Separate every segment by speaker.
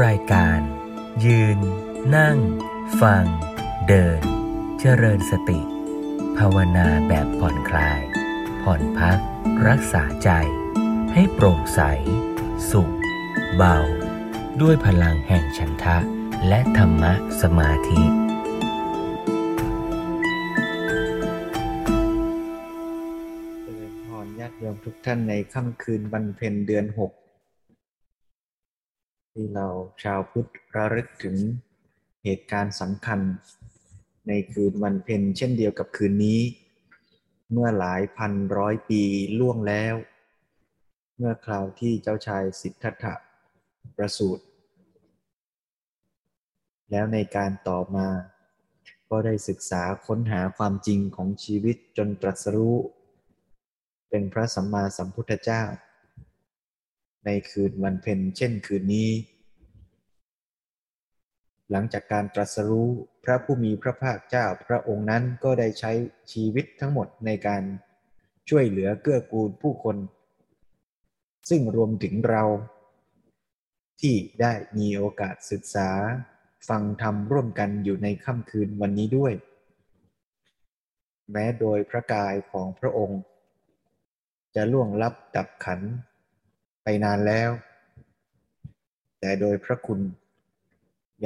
Speaker 1: รายการ ยืน นั่ง ฟัง เดิน เจริญสติ ภาวนาแบบผ่อนคลาย ผ่อนพัก รักษาใจ ให้โปร่งใส สุข เบา ด้วยพลังแห่งฉันทะ และธรรมะสมาธิ
Speaker 2: เจริญพรญาติโยมทุกท่านในค่ำคืนวันเพ็ญเดือนหก ที่เราชาวพุทธระลึกถึงเหตุการณ์สำคัญ ในคืนวันเพ็ญเช่นเดียวกับคืนนี้ เมื่อหลายพันร้อยปีล่วงแล้ว เมื่อคราวที่เจ้าชายสิทธัตถะประสูติแล้วในการต่อมา ก็ได้ศึกษาค้นหาความจริงของชีวิตจนตรัสรู้ เป็นพระสัมมาสัมพุทธเจ้า ในคืนวันเพ็ญเช่นคืนนี้ หลังจากการตรัสรู้พระผู้มีพระภาคเจ้าพระองค์นั้นก็ได้ใช้ชีวิตทั้งหมดในการช่วยเหลือเกื้อกูลผู้คน ซึ่งรวมถึงเรา ที่ได้มีโอกาสศึกษา ฟังธรรมร่วมกันอยู่ในค่ำคืนวันนี้ด้วย แม้โดยพระกายของพระองค์ จะล่วงลับดับขัน ไปนานแล้ว แต่โดยพระคุณ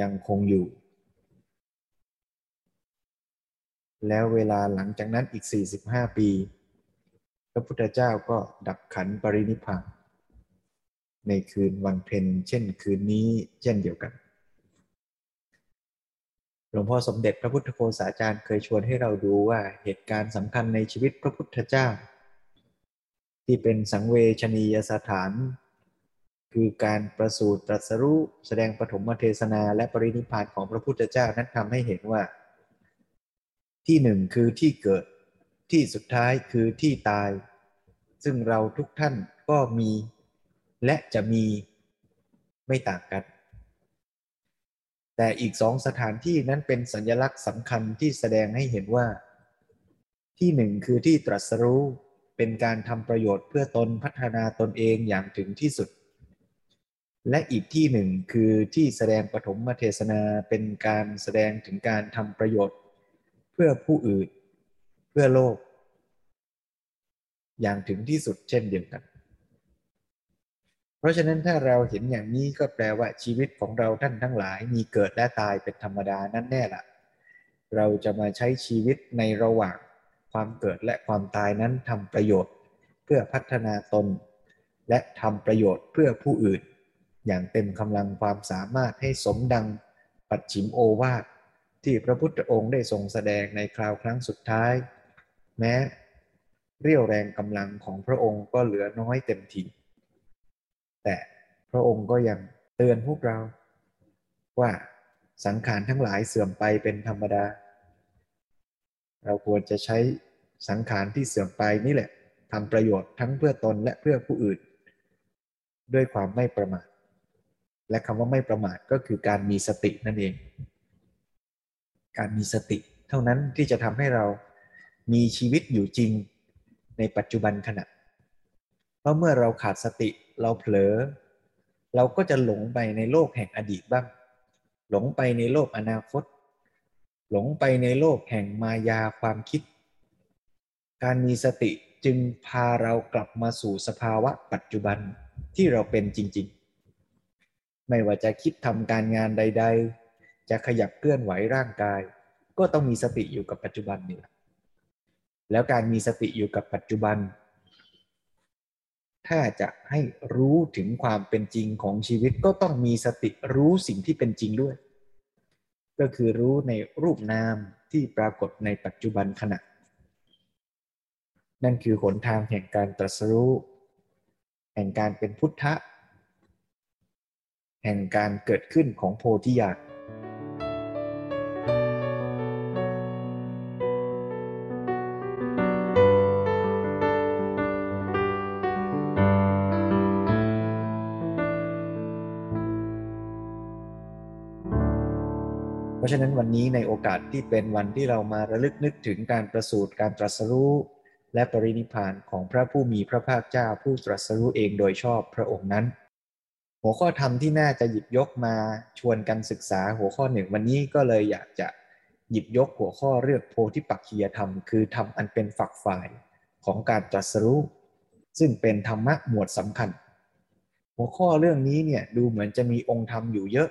Speaker 2: ยังคงอยู่ แล้วเวลาหลังจากนั้นอีก 45 ปี พระพุทธเจ้าก็ดับขันปรินิพพานในคืนวันเพ็ญเช่นคืนนี้เช่นเดียวกัน หลวงพ่อสมเด็จพระพุทธโฆษาจารย์เคยชวนให้เราดูว่าเหตุการณ์สำคัญในชีวิตพระพุทธเจ้า ที่เป็นสังเวชนียสถาน คือการประสูติตรัสรู้แสดงปฐมเทศนาและปรินิพพานของพระพุทธเจ้านั้นทำให้เห็นว่า ที่หนึ่งคือที่เกิดที่สุดท้ายคือที่ตาย ซึ่งเราทุกท่านก็มี และจะมีไม่ต่างกัน แต่อีกสองสถานที่นั้นเป็นสัญลักษณ์สำคัญที่แสดงให้เห็นว่า ที่หนึ่งคือที่ตรัสรู้ เป็นการทำประโยชน์เพื่อตนพัฒนาตนเองอย่างถึงที่สุด และอีกที่หนึ่งคือที่แสดงปฐมเทศนาเป็นการแสดงถึงการทำประโยชน์ เพื่อผู้อื่น เพื่อโลก อย่างถึงที่สุดเช่นเดียวกัน เพราะฉะนั้นถ้าเราเห็นอย่างนี้ก็แปลว่าชีวิตของเราท่านทั้งหลาย มีเกิดและตายเป็นธรรมดานั่นแน่ละเราจะมาใช้ชีวิตในระหว่าง ความเกิดและความตายนั้นทำประโยชน์เพื่อพัฒนาตน และทำประโยชน์เพื่อผู้อื่น อย่างเต็มกำลังความสามารถให้สมดังปัจฉิมโอวาทที่พระพุทธองค์ได้ทรงแสดงในคราวครั้งสุดท้าย แม้ เรี่ยวแรงกำลังของพระองค์ก็เหลือน้อยเต็มทีแต่พระองค์ก็ยังเตือนพวกเรา ว่าสังขารทั้งหลายเสื่อมไปเป็นธรรมดา เราควรจะใช้ สังขารที่เสื่อมไปนี่แหละทำประโยชน์ทั้งเพื่อตนและเพื่อผู้อื่น ด้วยความไม่ประมาท และคำว่าไม่ประมาทก็คือการมีสตินั่นเอง การมีสติ เท่านั้นที่จะทำให้เรามีชีวิตอยู่จริงในปัจจุบันขณะ เพราะเมื่อเราขาดสติเราเผลอ เราก็จะหลงไปในโลกแห่งอดีตบ้าง หลงไปในโลกอนาคต หลงไปในโลกแห่งมายาความคิด การมีสติจึงพาเรากลับมาสู่สภาวะปัจจุบันที่เราเป็นจริง ๆ ไม่ว่าจะคิดทำการงานใด ๆ จะขยับเคลื่อนไหวร่างกาย ก็ต้องมีสติอยู่กับปัจจุบันนี่แหละแล้วการมีสติอยู่กับปัจจุบัน ถ้าจะให้รู้ถึงความเป็นจริงของชีวิตก็ต้องมีสติรู้สิ่งที่เป็นจริงด้วย ก็คือรู้ในรูปนามที่ปรากฏในปัจจุบันขณะ นั่นคือหนทางแห่งการตรัสรู้ แห่งการเป็นพุทธะ แห่งการเกิดขึ้นของโพธิญาณเพราะฉะนั้นวันนี้ในโอกาสที่เป็นวันที่เรามาระลึกนึกถึงการประสูติการตรัสรู้ และปรินิพานของพระผู้มีพระภาคเจ้าผู้ตรัสรู้เองโดยชอบพระองค์นั้น หัวข้อธรรมที่น่าจะหยิบยกมาชวนกันศึกษาหัวข้อหนึ่งวันนี้ก็เลยอยากจะหยิบยกหัวข้อเรื่องโพธิปักขียธรรม คือธรรมอันเป็นฝักฝ่ายของการตรัสรู้ ซึ่งเป็นธรรมะหมวดสำคัญ หัวข้อเรื่องนี้เนี่ยดูเหมือนจะมีองค์ธรรมอยู่เยอะ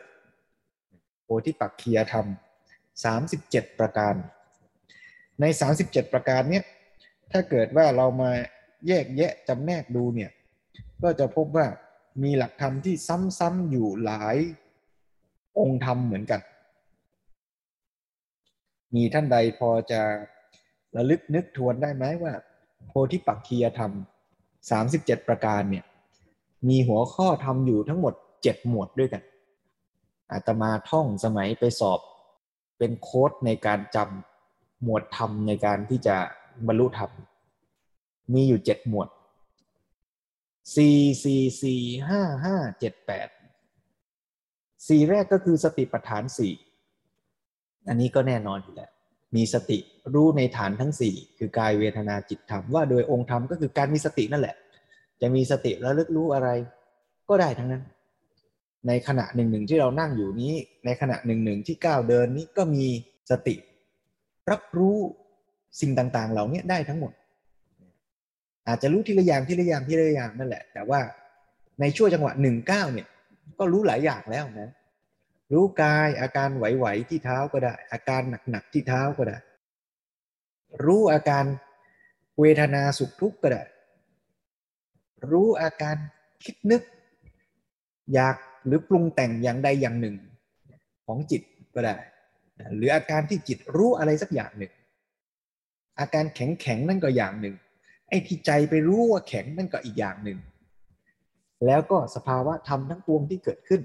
Speaker 2: โพธิปักขียธรรม 37 ประการ ใน 37 ประการเนี่ย ถ้าเกิดว่าเรามาแยกแยะจำแนกดูเนี่ย ก็จะพบว่ามีหลักธรรมที่ซ้ำๆอยู่หลายองค์ธรรมเหมือนกัน มีท่านใดพอจะระลึกนึกทวนได้ไหมว่า โพธิปักคียธรรม 37 ประการเนี่ย มีหัวข้อธรรมอยู่ทั้งหมด 7 หมวดด้วยกัน อาตมาท่องสมัยไปสอบเป็นโค้ดในการจำหมวดธรรมในการที่จะ บรรลุธรรมมีอยู่7หมวดสี่สี่สี่ห้าห้าเจ็ดแปดสี่แรกก็คือสติปัฏฐานสี่อันนี้ก็แน่นอนอยู่แล้วมีสติรู้ในฐานทั้งสี่คือกายเวทนาจิตธรรมว่าโดยองค์ธรรมก็คือการมีสตินั่นแหละ จะมีสติระลึกรู้อะไร ก็ได้ทั้งนั้น ในขณะหนึ่งหนึ่งที่เรานั่งอยู่นี้ ในขณะหนึ่งหนึ่งที่ก้าวเดินนี้ก็มีสติ รับรู้ สิ่งต่างๆ เหล่านี้ได้ทั้งหมด อาจจะรู้ทีละอย่างทีละอย่างทีละอย่างนั่นแหละ แต่ว่าในช่วงจังหวะหนึ่งเก้าเนี่ย ก็รู้หลายอย่างแล้วนะรู้กายอาการไหวๆที่เท้าก็ได้ อาการหนักๆที่เท้าก็ได้ รู้อาการเวทนาสุขทุกข์ก็ได้ รู้อาการคิดนึก อยากหรือปรุงแต่งอย่างใดอย่างหนึ่งของจิตก็ได้ หรืออาการที่จิตรู้อะไรสักอย่างหนึ่ง อาการแข็งแข็งนั่นก็อย่างหนึ่ง ไอ้ที่ใจไปรู้ว่าแข็งนั่นก็อีกอย่างหนึ่ง แล้วก็สภาวะธรรมทั้งปวงที่เกิดขึ้น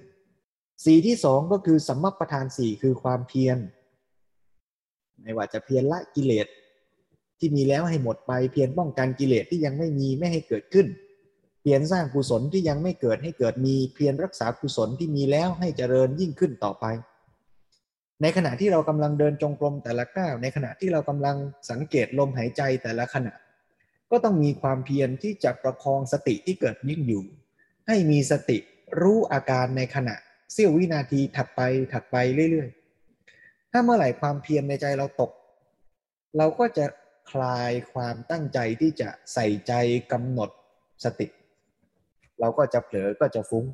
Speaker 2: สีที่สองก็คือสัมมาประธานสี่คือความเพียร ไม่ว่าจะเพียรละกิเลสที่มีแล้วให้หมดไปเพียรป้องกันกิเลสที่ยังไม่มีไม่ให้เกิดขึ้น เพียรสร้างกุศลที่ยังไม่เกิดให้เกิดมีเพียรรักษากุศลที่มีแล้วให้เจริญยิ่งขึ้นต่อไป ในขณะที่เรากำลังเดินจงกรมแต่ละก้าวในขณะที่เรากำลังสังเกตลมหายใจแต่ละขณะ ก็ต้องมีความเพียรที่จะประคองสติที่เกิดยิ่งอยู่ ให้มีสติรู้อาการในขณะเสี้ยววินาทีถัดไปถัดไปเรื่อยๆ ถ้าเมื่อไหร่ความเพียรในใจเราตก เราก็จะคลายความตั้งใจที่จะใส่ใจกำหนดสติ เราก็จะเผลอก็จะฟุ้ง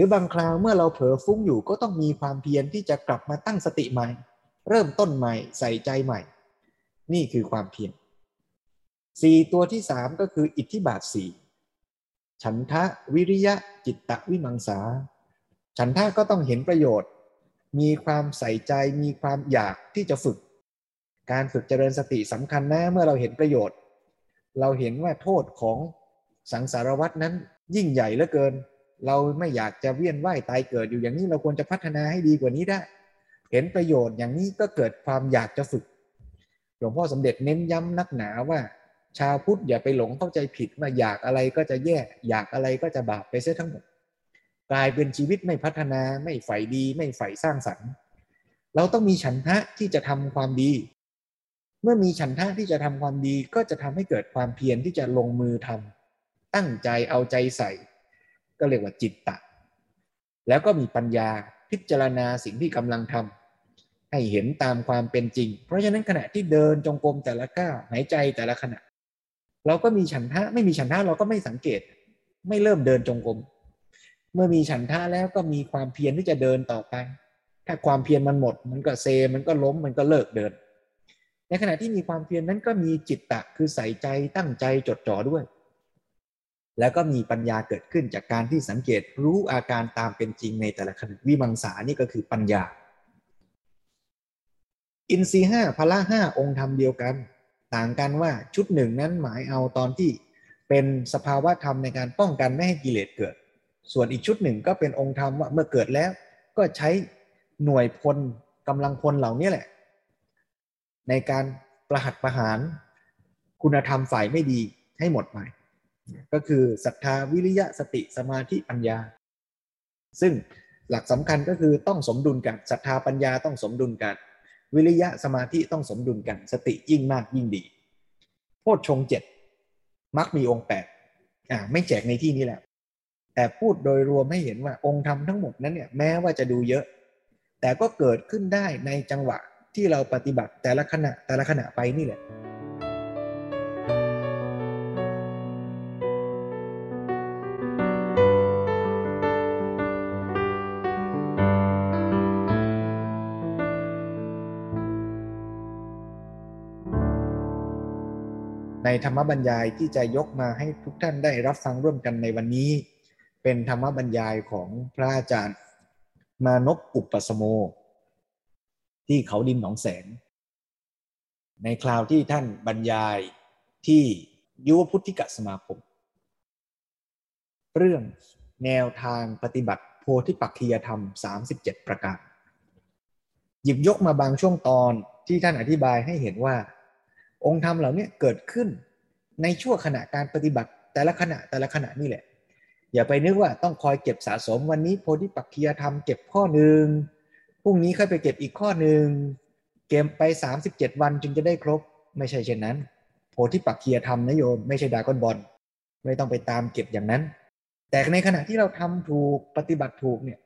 Speaker 2: รือบางคราวเมื่อเราเผลอฟุ้งอยู่ก็ต้องมีความเพียรที่จะกลับมาตั้งสติใหม่ เริ่มต้นใหม่ใส่ใจใหม่ นี่คือความเพียรสี่ตัวที่สามก็คืออิทธิบาทสี่ฉันทะวิริยะจิตตะวิมังสา ฉันทะก็ต้องเห็นประโยชน์ มีความใส่ใจมีความอยากที่จะฝึก การฝึกเจริญสติสำคัญนะเมื่อเราเห็นประโยชน์ เราเห็นว่าโทษของสังสารวัตนั้นยิ่งใหญ่เหลือเกิน เราไม่อยากจะเวียนว่ายตายเกิดอยู่อย่างนี้เราควรจะพัฒนาให้ดีกว่านี้ได้ เห็นประโยชน์อย่างนี้ก็เกิดความอยากจะฝึก หลวงพ่อสมเด็จเน้นย้ำนักหนาว่า ชาวพุทธอย่าไปหลงเข้าใจผิดว่าอยากอะไรก็จะแย่ อยากอะไรก็จะบาปไปเสียทั้งหมด กลายเป็นชีวิตไม่พัฒนาไม่ใฝ่ดีไม่ใฝ่สร้างสรรค์ เราต้องมีฉันทะที่จะทำความดี เมื่อมีฉันทะที่จะทำความดีก็จะทำให้เกิดความเพียรที่จะลงมือทำตั้งใจเอาใจใส่ ก็เรียกว่าจิตตะ แล้วก็มีปัญญาพิจารณาสิ่งที่กำลังทำให้เห็นตามความเป็นจริง เพราะฉะนั้นขณะที่เดินจงกรมแต่ละก้าวหายใจแต่ละขณะ เราก็มีฉันทะไม่มีฉันทะเราก็ไม่สังเกต ไม่เริ่มเดินจงกรมเมื่อมีฉันทะแล้วก็มีความเพียรที่จะเดินต่อไป ถ้าความเพียรมันหมด มันก็เซมันก็ล้มมันก็เลิกเดิน ในขณะที่มีความเพียรนั้นก็มีจิตตะคือใส่ใจตั้งใจจดจ่อด้วย แล้วก็มีปัญญาเกิดขึ้นจากการที่สังเกตรู้อาการตามเป็นจริงในแต่ละขณะวิมังสานี่ก็คือปัญญา อินทรีห้าพละห้าองค์ธรรมเดียวกัน ต่างกันว่าชุดหนึ่งนั้นหมายเอาตอนที่เป็นสภาวะธรรมในการป้องกันไม่ให้กิเลสเกิด ส่วนอีกชุดหนึ่งก็เป็นองค์ธรรมว่าเมื่อเกิดแล้ว ก็ใช้หน่วยพลกำลังพลเหล่านี้แหละ ในการประหัตประหาร คุณธรรมฝ่ายไม่ดีให้หมดไป ก็คือศรัทธาวิริยะสติสมาธิปัญญา ซึ่งหลักสำคัญก็คือต้องสมดุลกันศรัทธาปัญญาต้องสมดุลกัน วิริยะสมาธิต้องสมดุลกัน สติยิ่งมากยิ่งดี โพชฌงเจ็ดมักมีองค์แปดอ่าไม่แจกในที่นี้แหละ แต่พูดโดยรวมให้เห็นว่าองค์ธรรมทั้งหมดนั้นเนี่ยแม้ว่าจะดูเยอะ แต่ก็เกิดขึ้นได้ในจังหวะที่เราปฏิบัติแต่ละขณะแต่ละขณะไปนี่แหละ ธรรมบรรยายที่จะยกมาให้ทุกท่านได้รับฟังร่วมกันในวันนี้ เป็นธรรมบรรยายของพระอาจารย์มานพอุปสโม ที่เขาดินหนองแสน ในคราวที่ท่านบรรยายที่ยุวพุทธิกสมาคม เรื่องแนวทางปฏิบัติโพธิปักขียธรรม 37 ประการ หยิบยกมาบางช่วงตอนที่ท่านอธิบายให้เห็นว่า องค์ธรรมเหล่านี้เกิดขึ้น ในช่วงขณะการปฏิบัติ แต่ละขณะแต่ละขณะนี่แหละ อย่าไปนึกว่าต้องคอยเก็บสะสมวันนี้โพธิปักขียธรรมเก็บข้อหนึ่งพรุ่งนี้ค่อยไปเก็บอีกข้อหนึ่งเก็บไป 37 วันจึงจะได้ครบไม่ใช่เช่นนั้น โพธิปักขียธรรมนะโยมไม่ใช่ดากอนบอลไม่ต้องไปตามเก็บอย่างนั้น แต่ในขณะที่เราทำถูกปฏิบัติถูกเนี่ย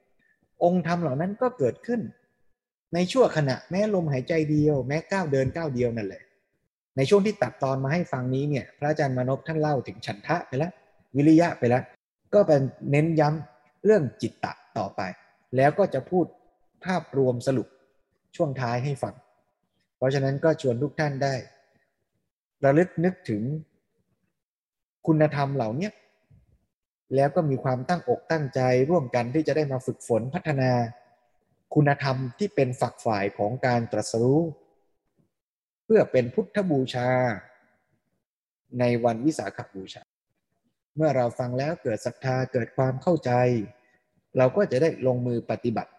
Speaker 2: องค์ธรรมเหล่านั้นก็เกิดขึ้น ในชั่วขณะแม้ลมหายใจเดียว แม้ก้าวเดินก้าวเดียวนั่นแหละ ในช่วงที่ตัดตอนมาให้ฟังนี้เนี่ยพระอาจารย์มานพท่านเล่าถึงฉันทะไปแล้ว วิริยะไปแล้ว ก็เป็นเน้นย้ำเรื่องจิตตะต่อไป แล้วก็จะพูดภาพรวมสรุปช่วงท้ายให้ฟัง เพราะฉะนั้นก็ชวนทุกท่านได้ ระลึกนึกถึงคุณธรรมเหล่านี้แล้วก็มีความตั้งอกตั้งใจร่วมกันที่จะได้มาฝึกฝนพัฒนา คุณธรรมที่เป็นฝักฝ่ายของการตรัสรู้ พื่อเป็นพุทธบูชา ในวันวิสาขบูชา เมื่อเราฟังแล้วเกิดศรัทธาเกิดความเข้าใจ เราก็จะได้ลงมือปฏิบัติ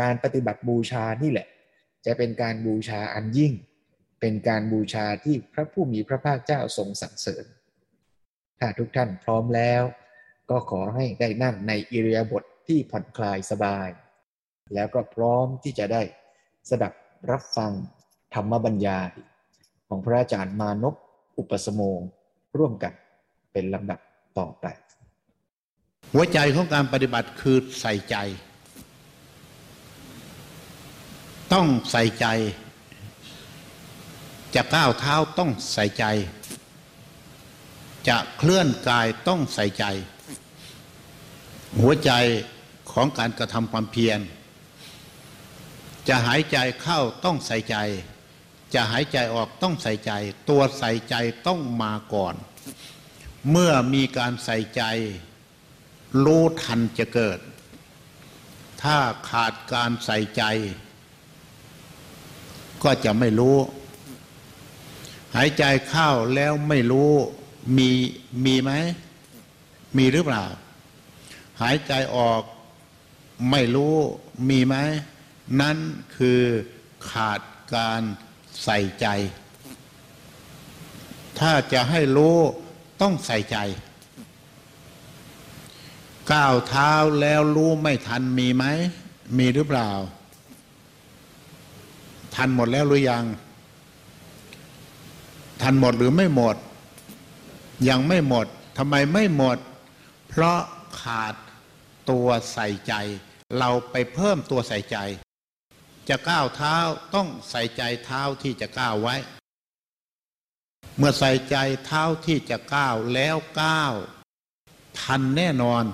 Speaker 2: การปฏิบัติบูชานี่แหละ จะเป็นการบูชาอันยิ่ง เป็นการบูชาที่พระผู้มีพระภาคเจ้าทรงสรรเสริญถ้าทุกท่านพร้อมแล้ว ก็ขอให้ได้นั่งในอิริยาบถทที่ผ่อนคลายสบาย แล้วก็พร้อมที่จะได้สดับรับฟัง ธรรมบรรยายของพระอาจารย์มานพอุปสมโมร่วมกันเป็นลำดับต่อไป
Speaker 3: หัวใจของการปฏิบัติคือใส่ใจ ต้องใส่ใจ จะก้าวเท้าต้องใส่ใจ จะเคลื่อนกายต้องใส่ใจ หัวใจของการกระทำความเพียร จะหายใจเข้าต้องใส่ใจ จะหายใจออกต้องใส่ใจ ตัวใส่ใจต้องมาก่อน เมื่อมีการใส่ใจ รู้ทันจะเกิด ถ้าขาดการใส่ใจ ก็จะไม่รู้ หายใจเข้าแล้วไม่รู้มีมีไหม มีหรือเปล่า หายใจออกไม่รู้มีไหม นั่นคือขาดการ ใส่ใจ ถ้าจะให้รู้ต้องใส่ใจ ก้าวเท้าแล้วรู้ไม่ทันมีไหม มีหรือเปล่า ทันหมดแล้วหรือยัง ทันหมดหรือไม่หมด ยังไม่หมดทำไมไม่หมด เพราะขาดตัวใส่ใจ เราไปเพิ่มตัวใส่ใจ จะก้าวเท้าต้องใส่ใจเท้าที่จะก้าวไว้ เมื่อใส่ใจเท้าที่จะก้าวแล้วก้าวทันแน่นอน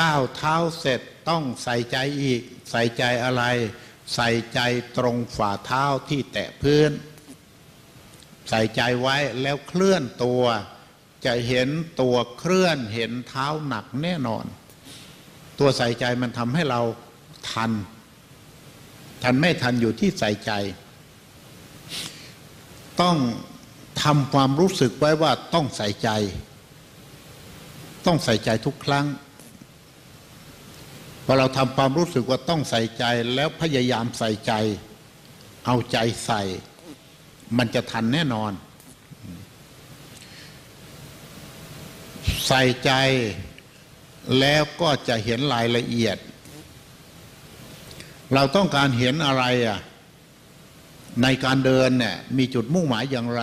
Speaker 3: ก้าวเท้าเสร็จต้องใส่ใจอีก ใส่ใจอะไร ใส่ใจตรงฝ่าเท้าที่แตะพื้น ใส่ใจไว้แล้วเคลื่อนตัว จะเห็นตัวเคลื่อนเห็นเท้าหนักแน่นอน ตัวใส่ใจมันทำให้เราทัน ทันไม่ทันอยู่ที่ใส่ใจ ต้องทำความรู้สึกไว้ว่าต้องใส่ใจ ต้องใส่ใจทุกครั้งพอเราทำความรู้สึกว่าต้องใส่ใจแล้วพยายามใส่ใจ เอาใจใส่ มันจะทันแน่นอน ใส่ใจแล้วก็จะเห็นรายละเอียด เราต้องการเห็นอะไรอะในการเดินเนี่ยมีจุดมุ่งหมายอย่างไร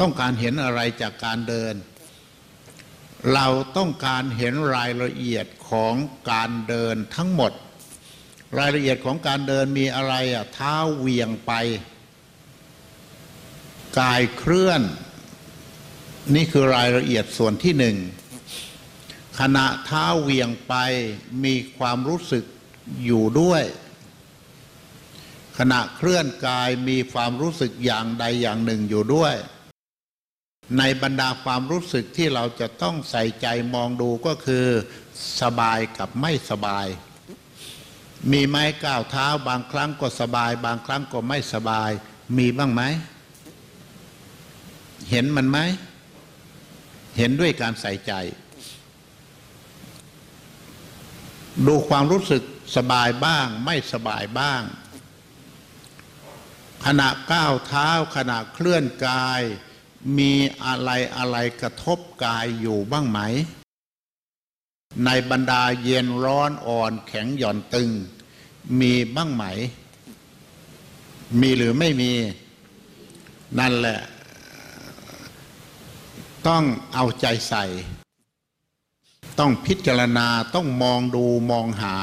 Speaker 3: ต้องการเห็นอะไรจากการเดิน เราต้องการเห็นรายละเอียดของการเดินทั้งหมด รายละเอียดของการเดินมีอะไรอะเท้าเวียงไป กายเคลื่อน นี่คือรายละเอียดส่วนที่หนึ่งขณะเท้าเวียงไปมีความรู้สึก อยู่ด้วย ขณะเคลื่อนกายมีความรู้สึกอย่างใดอย่างหนึ่งอยู่ด้วย ในบรรดาความรู้สึกที่เราจะต้องใส่ใจมองดูก็คือ สบายกับไม่สบาย มีไม้ก้าวเท้าบางครั้งก็สบาย บางครั้งก็ไม่สบาย มีบ้างไหม เห็นมันไหม เห็นด้วยการใส่ใจดูความรู้สึก สบายบ้างไม่สบายบ้าง ขณะก้าวเท้าขณะเคลื่อนกาย มีอะไรอะไรกระทบกายอยู่บ้างไหม ในบรรดาเย็นร้อนอ่อนแข็งหย่อนตึง มีบ้างไหม มีหรือไม่มี นั่นแหละ ต้องเอาใจใส่ต้องพิจารณาต้องมองดูมองหา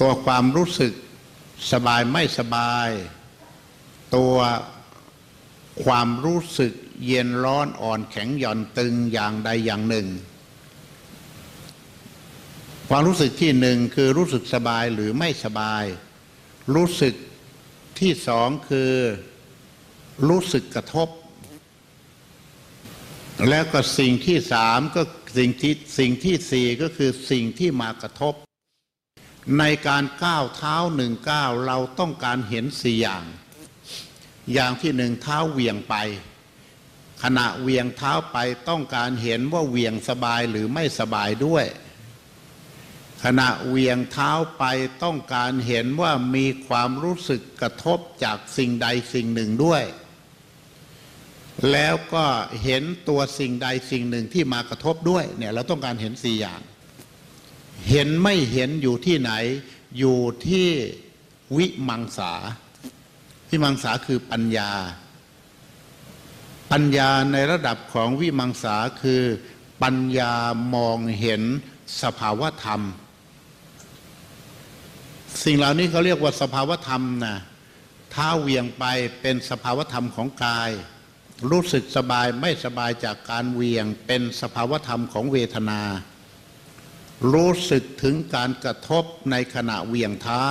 Speaker 3: ตัวความรู้สึกสบายไม่สบาย ตัวความรู้สึกเย็นร้อนอ่อนแข็งหย่อนตึงอย่างใดอย่างหนึ่ง ความรู้สึกที่หนึ่งคือรู้สึกสบายหรือไม่สบาย รู้สึกที่สองคือรู้สึกกระทบ แล้วก็สิ่งที่สามก็สิ่งที่สิ่งที่สี่ก็คือสิ่งที่มากระทบ ในการก้าวเท้าหนึ่งก้าวเราต้องการเห็นสี่อย่าง อย่างที่หนึ่งเท้าเหวี่ยงไป ขณะเหวี่ยงเท้าไปต้องการเห็นว่าเหวี่ยงสบายหรือไม่สบายด้วย ขณะเหวี่ยงเท้าไปต้องการเห็นว่ามีความรู้สึกกระทบจากสิ่งใดสิ่งหนึ่งด้วย แล้วก็เห็นตัวสิ่งใดสิ่งหนึ่งที่มากระทบด้วยเนี่ยเราต้องการเห็นสี่อย่าง เห็นไม่เห็นอยู่ที่ไหน อยู่ที่วิมังสา วิมังสาคือปัญญา ปัญญาในระดับของวิมังสาคือปัญญามองเห็นสภาวธรรม สิ่งเหล่านี้เขาเรียกว่าสภาวธรรมนะท้าเวียงไปเป็นสภาวธรรมของกาย รู้สึกสบายไม่สบายจากการเวียงเป็นสภาวธรรมของเวทนา รู้สึกถึงการกระทบในขณะเหวียงเท้า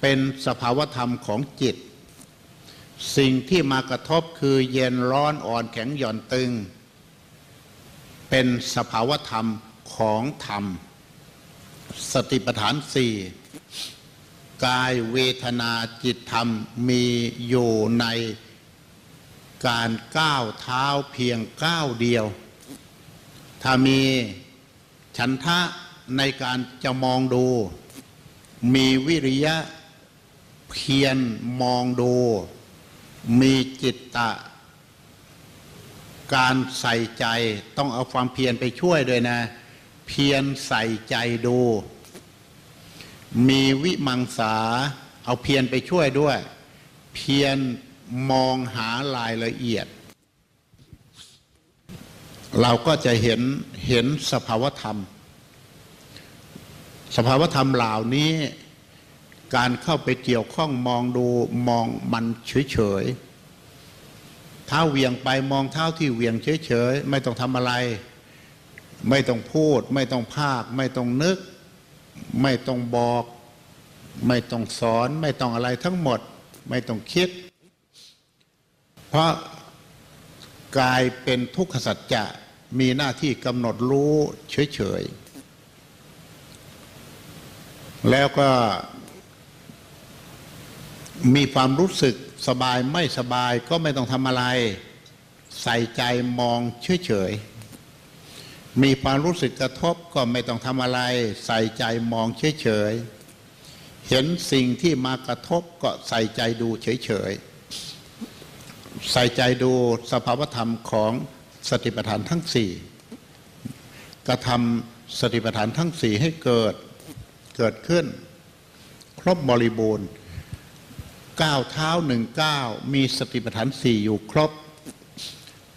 Speaker 3: เป็นสภาวธรรมของจิต สิ่งที่มากระทบคือเย็นร้อนอ่อนแข็งหย่อนตึง เป็นสภาวธรรมของธรรม สติปัฏฐานสี่กายเวทนาจิตธรรมมีอยู่ในการก้าวเท้าเพียงก้าวเดียว ถ้ามี ฉันทะในการจะมองดู มีวิริยะเพียรมองดู มีจิตตะ การใส่ใจต้องเอาความเพียรไปช่วยด้วยนะ เพียรใส่ใจดู มีวิมังสา เอาเพียรไปช่วยด้วย เพียรมองหารายละเอียด เราก็จะเห็นเห็นสภาวธรรม สภาวธรรมเหล่านี้การเข้าไปเกี่ยวข้องมองดูมองมันเฉยๆเท้าเหวียงไปมองเท้าที่เหวียงเฉยๆไม่ต้องทำอะไร ไม่ต้องพูด ไม่ต้องภาค ไม่ต้องนึก ไม่ต้องบอก ไม่ต้องสอน ไม่ต้องอะไรทั้งหมด ไม่ต้องคิด เพราะกายเป็นทุกขสัจจะ มีหน้าที่กำหนดรู้เฉยๆ แล้วก็ มีความรู้สึกสบายไม่สบายก็ไม่ต้องทำอะไร ใส่ใจมองเฉยๆ มีความรู้สึกกระทบก็ไม่ต้องทำอะไร ใส่ใจมองเฉยๆ เห็นสิ่งที่มากระทบก็ใส่ใจดูเฉยๆ ใส่ใจดูสภาวธรรมของ สติปัฏฐานทั้งสี่กระทำสติปัฏฐานทั้งสี่ให้เกิดเกิดขึ้น ครบบริบูรณ์ก้าวเท้าหนึ่งก้าวมีสติปัฏฐานสี่อยู่ครบ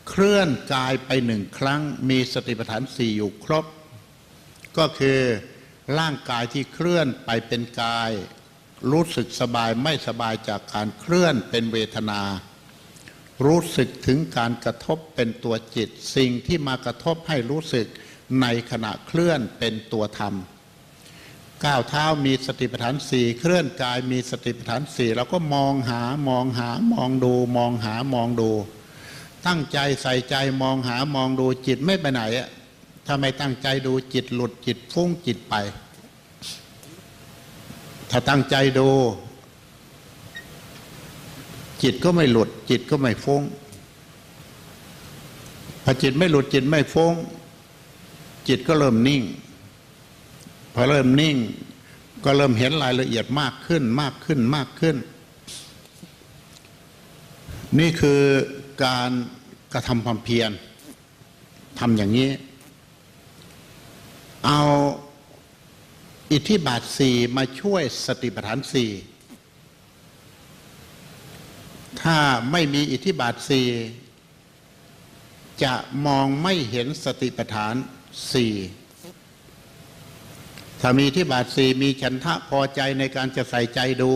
Speaker 3: เคลื่อนกายไปหนึ่งครั้ง มีสติปัฏฐานสี่อยู่ครบ ก็คือร่างกายที่เคลื่อนไปเป็นกาย รู้สึกสบายไม่สบายจากการเคลื่อนเป็นเวทนา รู้สึกถึงการกระทบเป็นตัวจิต สิ่งที่มากระทบให้รู้สึกในขณะเคลื่อนเป็นตัวธรรมก้าวเท้ามีสติปัฏฐานสี่เคลื่อนกายมีสติปัฏฐานสี่เราก็มองหามองหามองดู มองหามองดู ตั้งใจใส่ใจมองหามองดูจิตไม่ไปไหนอะถ้าไม่ตั้งใจดูจิตหลุดจิตฟุ้งจิตไป ถ้าตั้งใจดู จิตก็ไม่หลุด จิตก็ไม่ฟุ้งพอจิตไม่หลุดจิตไม่ฟุ้ง จิตก็เริ่มนิ่ง พอเริ่มนิ่ง ก็เริ่มเห็นรายละเอียดมากขึ้นมากขึ้นมากขึ้น นี่คือการกระทำความเพียรทำอย่างนี้ เอาอิทธิบาทสี่มาช่วยสติปัฏฐานสี่ ถ้าไม่มีอิทธิบาทสี่จะมองไม่เห็นสติปัฏฐานสี่ถ้ามีอิที่บาทสี่มีฉันทะพอใจในการจะใส่ใจดู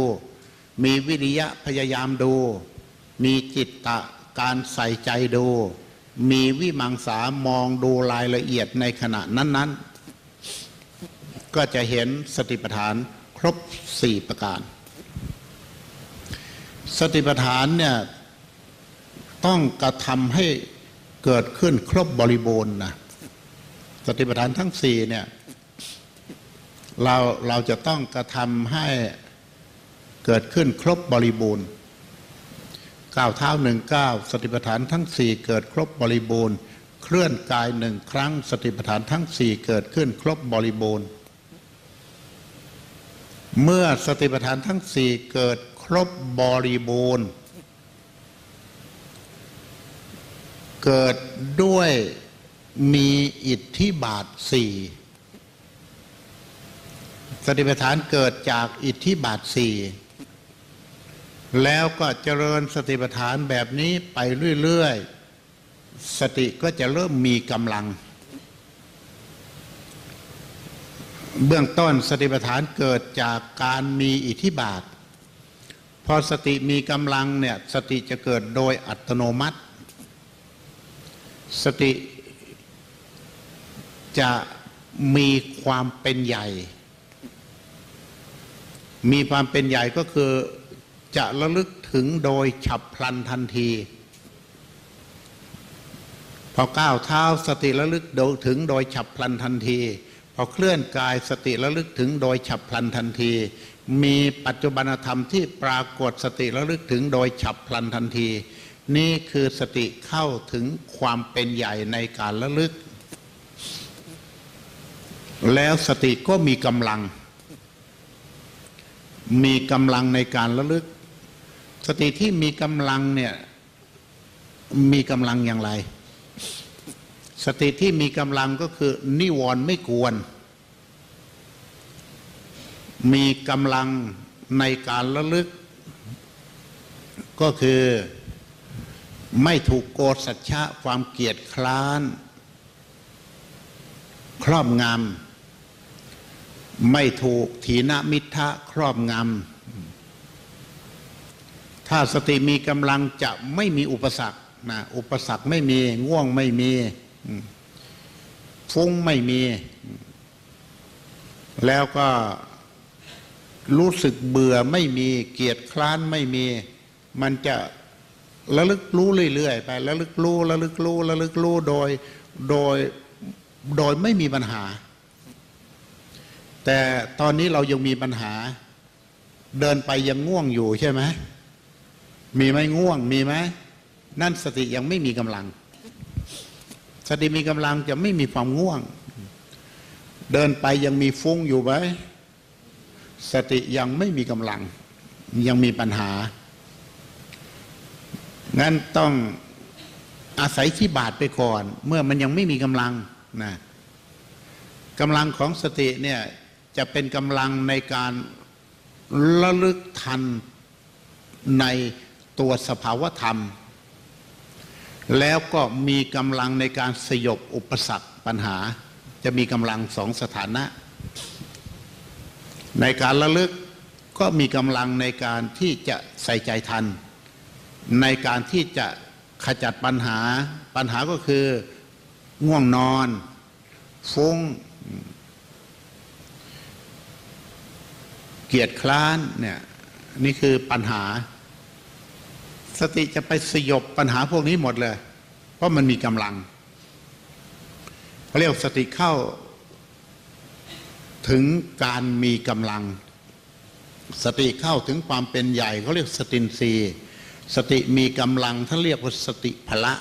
Speaker 3: มีวิริยะพยายามดู มีจิตตะการใส่ใจดู มีวิมังสามองดูรายละเอียดในขณะนั้น ๆ ก็จะเห็นสติปัฏฐานครบสี่ประการ สติปัฏฐานเนี่ยต้องกระทำให้เกิดขึ้นครบบริบูรณ์นะสติปัฏฐานทั้งสี่เนี่ยเราเราจะต้องกระทำให้เกิดขึ้นครบบริบูรณ์ก้าวเท้าหนึ่งก้าวสติปัฏฐานทั้งสี่เกิดครบบริบูรณ์ เคลื่อนกายหนึ่งครั้ง สติปัฏฐานทั้งสี่เกิดขึ้นครบบริบูรณ์ เมื่อสติปัฏฐานทั้งสี่เกิด รบบริบูรณ์ เกิดด้วยมีอิทธิบาทสี่สติปัฏฐานเกิดจากอิทธิบาทสี่แล้วก็เจริญสติปัฏฐานแบบนี้ไปเรื่อยๆ สติก็จะเริ่มมีกำลัง เบื้องต้นสติปัฏฐานเกิดจากการมีอิทธิบาท พอสติมีกำลังเนี่ยสติจะเกิดโดยอัตโนมัติ สติจะมีความเป็นใหญ่ มีความเป็นใหญ่ก็คือจะระลึกถึงโดยฉับพลันทันที พอก้าวเท้าสติระลึกถึงโดยฉับพลันทันที พอเคลื่อนกายสติระลึกถึงโดยฉับพลันทันที มีปัจจุบันธรรมที่ปรากฏสติระลึกถึงโดยฉับพลันทันที นี่คือสติเข้าถึงความเป็นใหญ่ในการระลึก แล้วสติก็มีกำลัง มีกำลังในการระลึก สติที่มีกำลังเนี่ยมีกำลังอย่างไร สติที่มีกำลังก็คือนิวรณ์ไม่กวน มีกำลังในการระลึก ก็คือไม่ถูกโกสัจฉะความเกียดคร้าน ครอบงำไม่ถูกถีนมิทะครอบงำถ้าสติมีกำลังจะไม่มีอุปสรรคนะอุปสรรคไม่มีง่วงไม่มีฟุ้งไม่มี แล้วก็ รู้สึกเบื่อไม่มีเกียดคร้านไม่มี มันจะระลึกรู้เรื่อยๆไประลึกรู้ระลึกรู้ระลึกรู้โดยโดยโดยไม่มีปัญหา แต่ตอนนี้เรายังมีปัญหา เดินไปยังง่วงอยู่ใช่ไหมมีไหมง่วงมีไหมนั่นสติยังไม่มีกำลัง สติมีกำลังจะไม่มีความง่วง เดินไปยังมีฟุ้งอยู่ไหม สติยังไม่มีกำลัง ยังมีปัญหา งั้นต้องอาศัยที่บาทไปก่อน เมื่อมันยังไม่มีกำลังนะกำลังของสติเนี่ยจะเป็นกำลังในการระลึกทันในตัวสภาวธรรม แล้วก็มีกำลังในการสยบอุปสรรคปัญหา จะมีกำลังสองสถานะ ในการระลึกก็มีกำลังในการที่จะใส่ใจทัน ในการที่จะขจัดปัญหา ปัญหาก็คือง่วงนอน ฟุ้ง เกียดคร้านเนี่ยนี่คือปัญหา สติจะไปสยบปัญหาพวกนี้หมดเลย เพราะมันมีกำลังเขาเรียกสติเข้า ถึงการมีกำลัง สติเข้าถึงความเป็นใหญ่เขาเรียกสตินรีสติมีกำลังท่านเรียกว่าสติพละ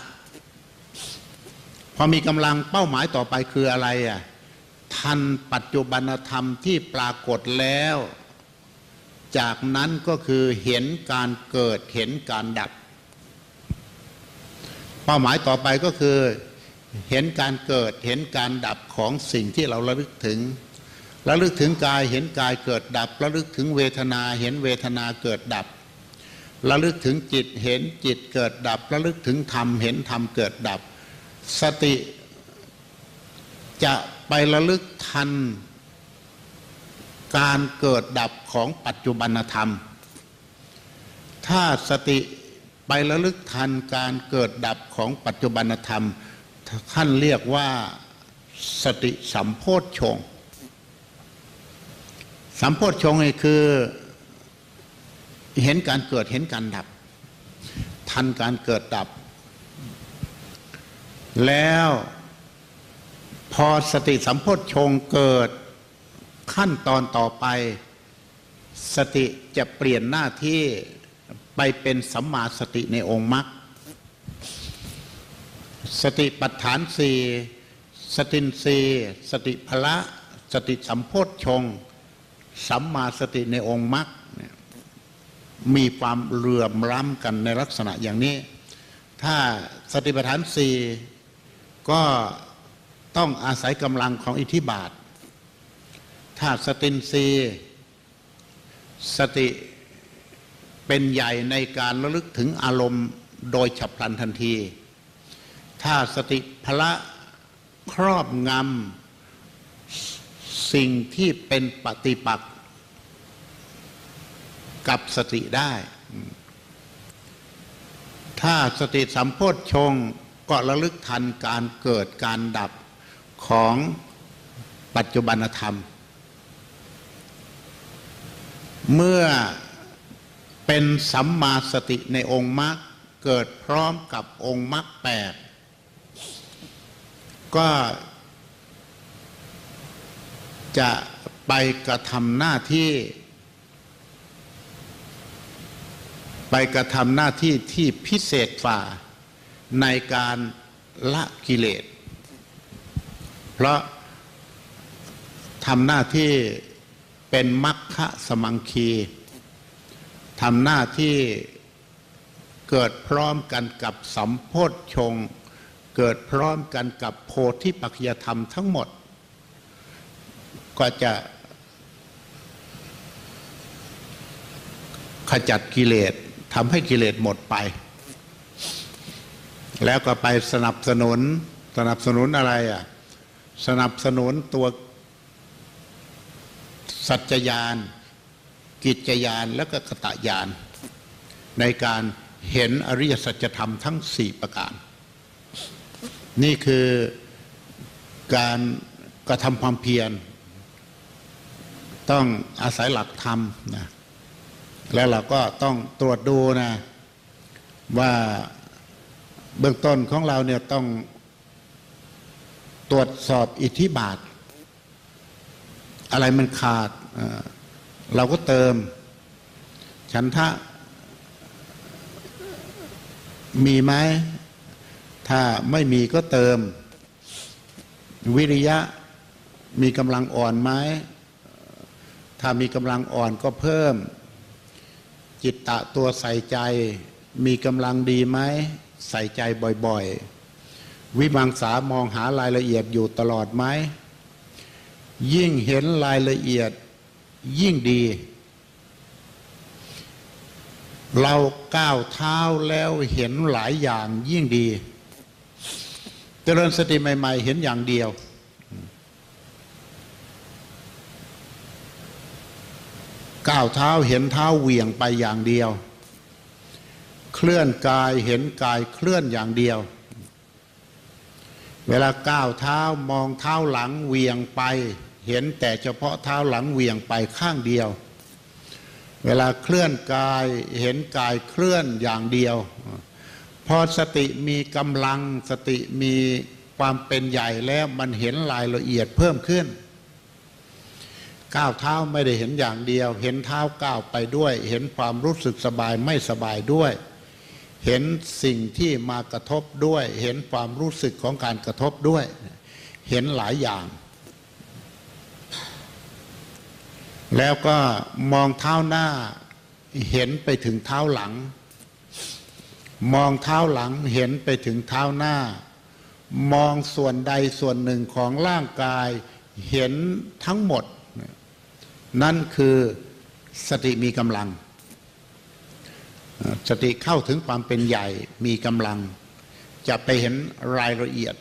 Speaker 3: พอมีกำลังเป้าหมายต่อไปคืออะไรอะทันปัจจุบันธรรมที่ปรากฏแล้ว จากนั้นก็คือเห็นการเกิดเห็นการดับ เป้าหมายต่อไปก็คือเห็นการเกิดเห็นการดับของสิ่งที่เราระลึกถึง ระลึกถึงกายเห็นกายเกิดดับระลึกถึงเวทนาเห็นเวทนาเกิดดับระลึกถึงจิตเห็นจิตเกิดดับระลึกถึงธรรมเห็นธรรมเกิดดับ สติจะไประลึกทัน การเกิดดับของปัจจุบันธรรม ถ้าสติไประลึกทันการเกิดดับของปัจจุบันธรรมท่านเรียกว่าสติสัมโพธชง สัมโพธชงนี่คือเห็นการเกิดเห็นการดับ ทันการเกิดดับ แล้วพอสติสัมโพธชงเกิดขั้นตอนต่อไป สติจะเปลี่ยนหน้าที่ไปเป็นสัมมาสติในองค์มรรคสติปัฏฐานสี่สตินสีสติพละ สติสัมโพธชง สัมมาสติในองค์มรรคมีความเรื่อมล้ำกันในลักษณะอย่างนี้ ถ้าสติปัฏฐานสี่ก็ต้องอาศัยกำลังของอิทธิบาท ถ้าสตินรีสติเป็นใหญ่ในการระลึกถึงอารมณ์โดยฉับพลันทันที ถ้าสติพละครอบงำสิ่งที่เป็นปฏิปักษ์ กับสติได้ ถ้าสติสัมโพธชงก็ระลึกทันการเกิดการดับของปัจจุบันธรรม เมื่อเป็นสัมมาสติในองค์มรรคเกิดพร้อมกับองค์มรรคแปดก็จะไปกระทำหน้าที่ ไปกระทำหน้าที่ที่พิเศษฝ่าในการละกิเลส เพราะทำหน้าที่เป็นมัคคะสมังคีทำหน้าที่เกิดพร้อมกันกับสัมโพธชง เกิดพร้อมกันกับโพธิปัจจยธรรมทั้งหมด ก็จะขจัดกิเลส ทำให้กิเลสหมดไป แล้วก็ไปสนับสนุน สนับสนุนอะไรอะ สนับสนุนตัว สัจจยาน กิจยานและก็กตยาน ในการเห็นอริยสัจธรรมทั้งสี่ประการ นี่คือการกระทำความเพียร ต้องอาศัยหลักธรรมนะ แล้วเราก็ต้องตรวจดูนะว่าเบื้องต้นของเราเนี่ยต้องตรวจสอบอิทธิบาท อะไรมันขาดเราก็เติม ฉันทะมีไหมถ้าไม่มีก็เติม วิริยะมีกำลังอ่อนไหมถ้ามีกำลังอ่อนก็เพิ่ม จิตตะตัวใส่ใจ มีกำลังดีไหมใส่ใจบ่อยๆ วิมังสามองหารายละเอียดอยู่ตลอดไหมยิ่งเห็นรายละเอียดยิ่งดี เราก้าวเท้าแล้วเห็นหลายอย่างยิ่งดีริญสติใหม่ ๆ เห็นอย่างเดียว ก้าวเท้าเห็นเท้าเหวี่ยงไปอย่างเดียว เคลื่อนกายเห็นกายเคลื่อนอย่างเดียว เวลาก้าวเท้ามองเท้าหลังเหวี่ยงไป เห็นแต่เฉพาะเท้าหลังเหวี่ยงไปข้างเดียว เวลาเคลื่อนกายเห็นกายเคลื่อนอย่างเดียว พอสติมีกำลังสติมีความเป็นใหญ่แล้วมันเห็นรายละเอียดเพิ่มขึ้น ก้าวเท้าไม่ได้เห็นอย่างเดียว เห็นเท้าก้าวไปด้วย เห็นความรู้สึกสบายไม่สบายด้วย เห็นสิ่งที่มากระทบด้วย เห็นความรู้สึกของการกระทบด้วย เห็นหลายอย่าง แล้วก็มองเท้าหน้าเห็นไปถึงเท้าหลัง มองเท้าหลังเห็นไปถึงเท้าหน้า มองส่วนใดส่วนหนึ่งของร่างกาย เห็นทั้งหมด นั่นคือสติมีกำลัง สติเข้าถึงความเป็นใหญ่มีกำลัง จะไปเห็นรายละเอียด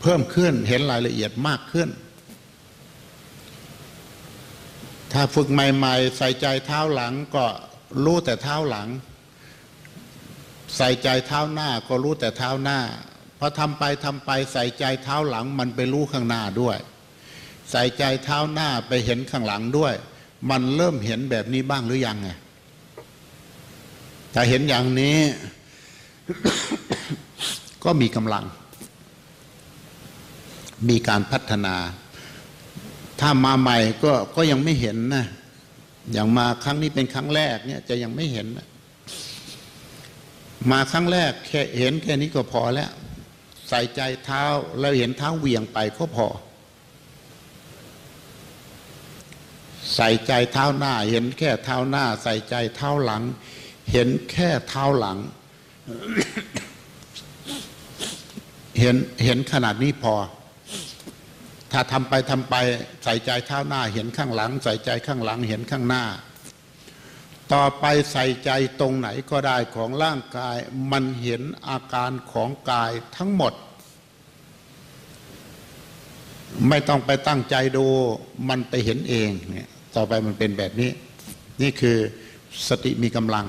Speaker 3: เพิ่มขึ้นเห็นรายละเอียดมากขึ้น ถ้าฝึกใหม่ๆ ใส่ใจเท้าหลังก็รู้แต่เท้าหลัง ใส่ใจเท้าหน้าก็รู้แต่เท้าหน้าพอทำไปทำไปใส่ใจเท้าหลังมันไปรู้ข้างหน้าด้วย ใส่ใจเท้าหน้าไปเห็นข้างหลังด้วย มันเริ่มเห็นแบบนี้บ้างหรือยังไงถ้าเห็นอย่างนี้ ก็มีกำลัง มีการพัฒนา ถ้ามาใหม่ก็ก็ยังไม่เห็นนะอย่างมาครั้งนี้เป็นครั้งแรกเนี่ย จะยังไม่เห็นนะมาครั้งแรกแค่เห็นแค่นี้ก็พอแล้ว ใส่ใจเท้าแล้วเห็นเท้าเวียงไปก็พอ ใส่ใจเท้าหน้า เห็นแค่เท้าหน้า ใส่ใจเท้าหลัง เห็นแค่เท้าหลัง เห็นเห็นขนาดนี้พอ ถ้าทำไปทำไป ใส่ใจเท้าหน้า เห็นข้างหลัง ใส่ใจข้างหลัง เห็นข้างหน้า ต่อไปใส่ใจตรงไหนก็ได้ของร่างกาย มันเห็นอาการของกายทั้งหมดไม่ต้องไปตั้งใจดูมันไปเห็นเองเนี่ย ต่อไปมันเป็นแบบนี้ นี่คือสติมีกำลัง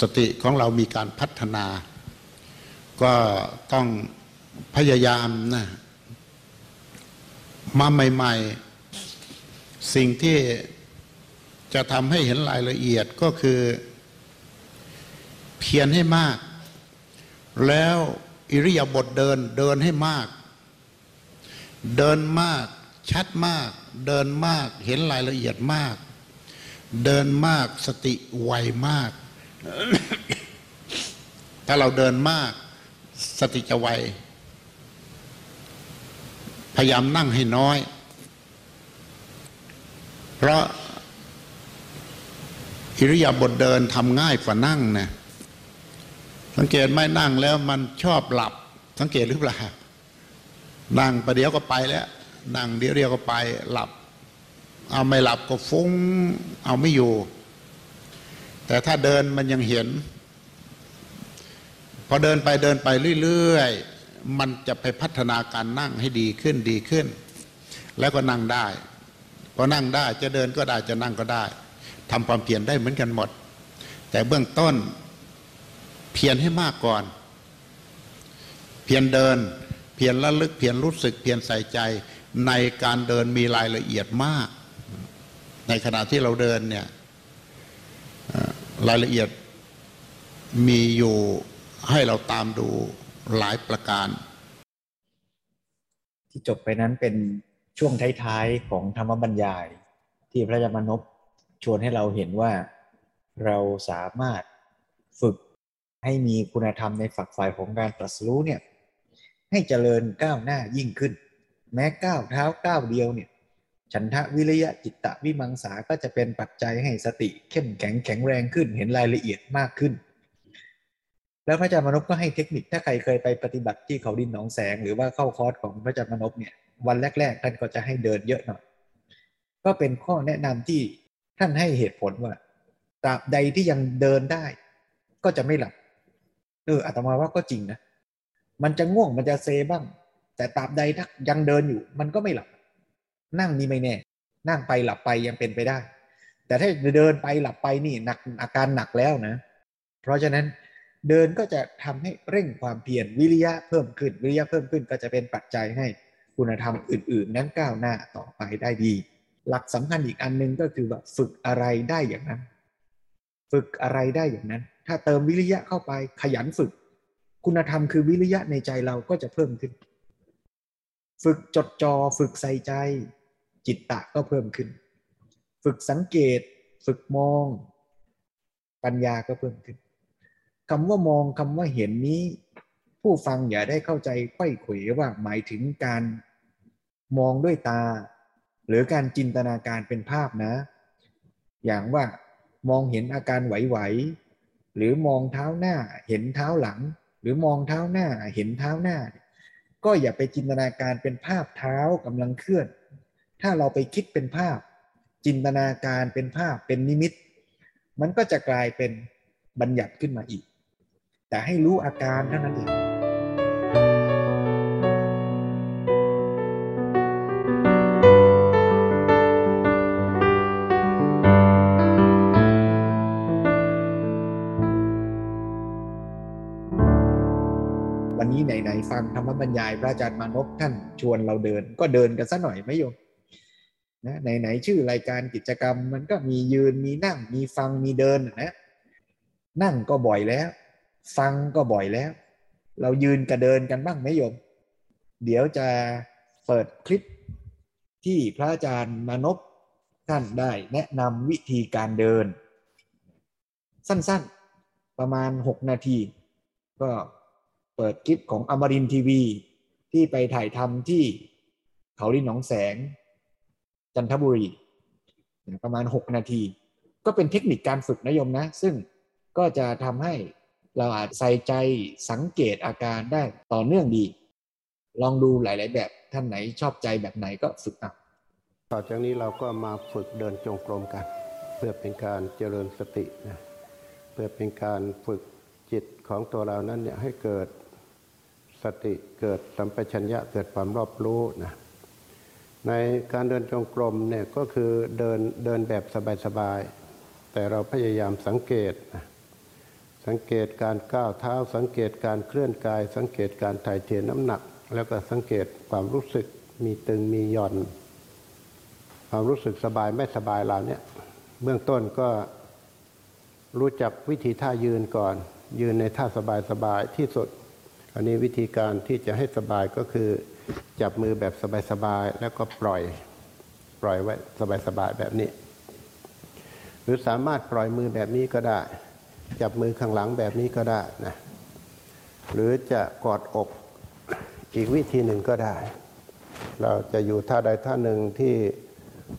Speaker 3: สติของเรามีการพัฒนา ก็ต้องพยายามนะมาใหม่ ๆ สิ่งที่จะทำให้เห็นรายละเอียดก็คือ เพียรให้มาก แล้วอิริยาบถเดินเดินให้มาก เดินมากชัดมาก เดินมากเห็นรายละเอียดมาก เดินมากสติไวมาก ถ้าเราเดินมาก สติจะไว พยายามนั่งให้น้อย เพราะอิริยาบถเดินทำง่ายกว่านั่งนะสังเกตไหมนั่งแล้วมันชอบหลับ สังเกตหรือเปล่านั่งประเดี๋ยวก็ไปแล้ว นั่งเดี๋ยวเดียวก็ไปหลับ เอาไม่หลับก็ฟุ้ง เอาไม่อยู่ แต่ถ้าเดินมันยังเห็น พอเดินไปเดินไปเรื่อยๆ มันจะไปพัฒนาการนั่งให้ดีขึ้นดีขึ้น แล้วก็นั่งได้พอนั่งได้จะเดินก็ได้จะนั่งก็ได้ทำความเพียรได้เหมือนกันหมด แต่เบื้องต้นเพียรให้มากก่อน เพียรเดิน เพียรละลึก เพียรรู้สึก เพียรใส่ใจ ในการเดินมีรายละเอียดมาก ในขณะที่เราเดินเนี่ยรายละเอียดมีอยู่ให้เราตามดูหลายประการ
Speaker 2: ที่จบไปนั้นเป็นช่วงท้ายๆของธรรมบรรยาย ที่พระยามนพชวนให้เราเห็นว่าเราสามารถฝึกให้มีคุณธรรมในฝักฝ่ายของการตรัสรู้เนี่ย ให้เจริญก้าวหน้ายิ่งขึ้น แม้ก้าวเท้าก้าวเดียวเนี่ยฉันทะวิริยะจิตตะวิมังสาก็จะเป็นปัจจัยให้สติเข้มแข็งแข็งแรงขึ้นเห็นรายละเอียดมากขึ้น แล้วพระอาจารย์มนพก็ให้เทคนิคถ้าใครเคยไปปฏิบัติที่เขาดินหนองแสง หรือว่าเข้าคอร์สของพระอาจารย์มนพเนี่ยวันแรก ๆ ท่านก็จะให้เดินเยอะหน่อย ก็เป็นข้อแนะนำที่ท่านให้เหตุผลว่าตราบใดที่ยังเดินได้ ก็จะไม่หลับเอออาตมาว่าก็จริงนะมันจะง่วงมันจะเซบ้าง แต่ตราบใดถ้ายังเดินอยู่ มันก็ไม่หลับ นั่งนี่ไม่แน่ นั่งไปหลับไปยังเป็นไปได้ แต่ถ้าเดินไปหลับไปนี่หนักอาการหนักแล้วนะ เพราะฉะนั้นเดินก็จะทำให้เร่งความเพียรวิริยะเพิ่มขึ้น วิริยะเพิ่มขึ้นก็จะเป็นปัจจัยให้คุณธรรมอื่น ๆ นั้นก้าวหน้าต่อไปได้ดี หลักสำคัญอีกอันหนึงก็คือว่าฝึกอะไรได้อย่างนั้น ฝึกอะไรได้อย่างนั้น ถ้าเติมวิริยะเข้าไปขยันฝึก คุณธรรมคือวิริยะในใจเราก็จะเพิ่มขึ้น ฝึกจดจอ่อฝึกใส่ใจ จิตตะก็เพิ่มขึ้น ฝึกสังเกต ฝึกมอง ปัญญาก็เพิ่มขึ้นคำว่ามองคำว่าเห็นนี้ ผู้ฟังอย่าได้เข้าใจไข้ขวว่าหมายถึงการมองด้วยตา หรือการจินตนาการเป็นภาพนะ อย่างว่ามองเห็นอาการไหวๆหรือมองเท้าหน้าเห็นเท้าหลัง หรือมองเท้าหน้าเห็นเท้าหน้า ก็อย่าไปจินตนาการเป็นภาพเท้ากำลังเคลื่อน ถ้าเราไปคิดเป็นภาพ จินตนาการเป็นภาพเป็นนิมิต มันก็จะกลายเป็นบัญญัติขึ้นมาอีก แต่ให้รู้อาการเท่านั้นเอง ฟังธรรมบรรยาย พระอาจารย์มานพท่านชวนเราเดิน ก็เดินกันสัหน่อยไหมโยมนะไหนๆชื่อรายการกิจกรรมมันก็มียืนมีนั่งมีฟังมีเดินนะนั่งก็บ่อยแล้ว ฟังก็บ่อยแล้ว เรายืนกับเดินกันบ้างไหมโยม เดี๋ยวจะเปิดคลิปที่พระอาจารย์มานพท่านได้แนะนำวิธีการเดิน สั้นๆ ประมาณ 6 นาที ก็ เปิดคลิปของอมรินทีวีที่ไปถ่ายทำที่เขาดินหนองแสง จันทบุรี ประมาณ 6 นาที ก็เป็นเทคนิคการฝึกนโยมนะ ซึ่งก็จะทำให้เราอาจใส่ใจสังเกตอาการได้ต่อเนื่องดี ลองดูหลาย ๆ แบบท่านไหนชอบใจแบบไหนก็ฝึกเอา
Speaker 4: ต่อจากนี้เราก็มาฝึกเดินจงกรมกัน เพื่อเป็นการเจริญสตินะเพื่อเป็นการฝึกจิตของตัวเรานั้นเนี่ยให้เกิด สติเกิดสัมปชัญญะเกิดความรอบรู้นะในการเดินจงกรมเนี่ยก็คือเดินเดินแบบสบายๆแต่เราพยายามสังเกตนะสังเกตการก้าวเท้า สังเกตการเคลื่อนกาย สังเกตการถ่ายเทน้ำหนัก แล้วก็สังเกตความรู้สึกมีตึงมีหย่อน ความรู้สึกสบายไม่สบายเราเนี่ยเบื้องต้นก็รู้จักวิธีท่ายืนก่อน ยืนในท่าสบายสบายที่สุด อันนี้วิธีการที่จะให้สบายก็คือจับมือแบบสบายๆแล้วก็ปล่อยปล่อยไว้สบายๆแบบนี้ หรือสามารถปล่อยมือแบบนี้ก็ได้ จับมือข้างหลังแบบนี้ก็ได้นะหรือจะกอดอกอีกวิธีหนึ่งก็ได้ เราจะอยู่ท่าใดท่าหนึ่งที่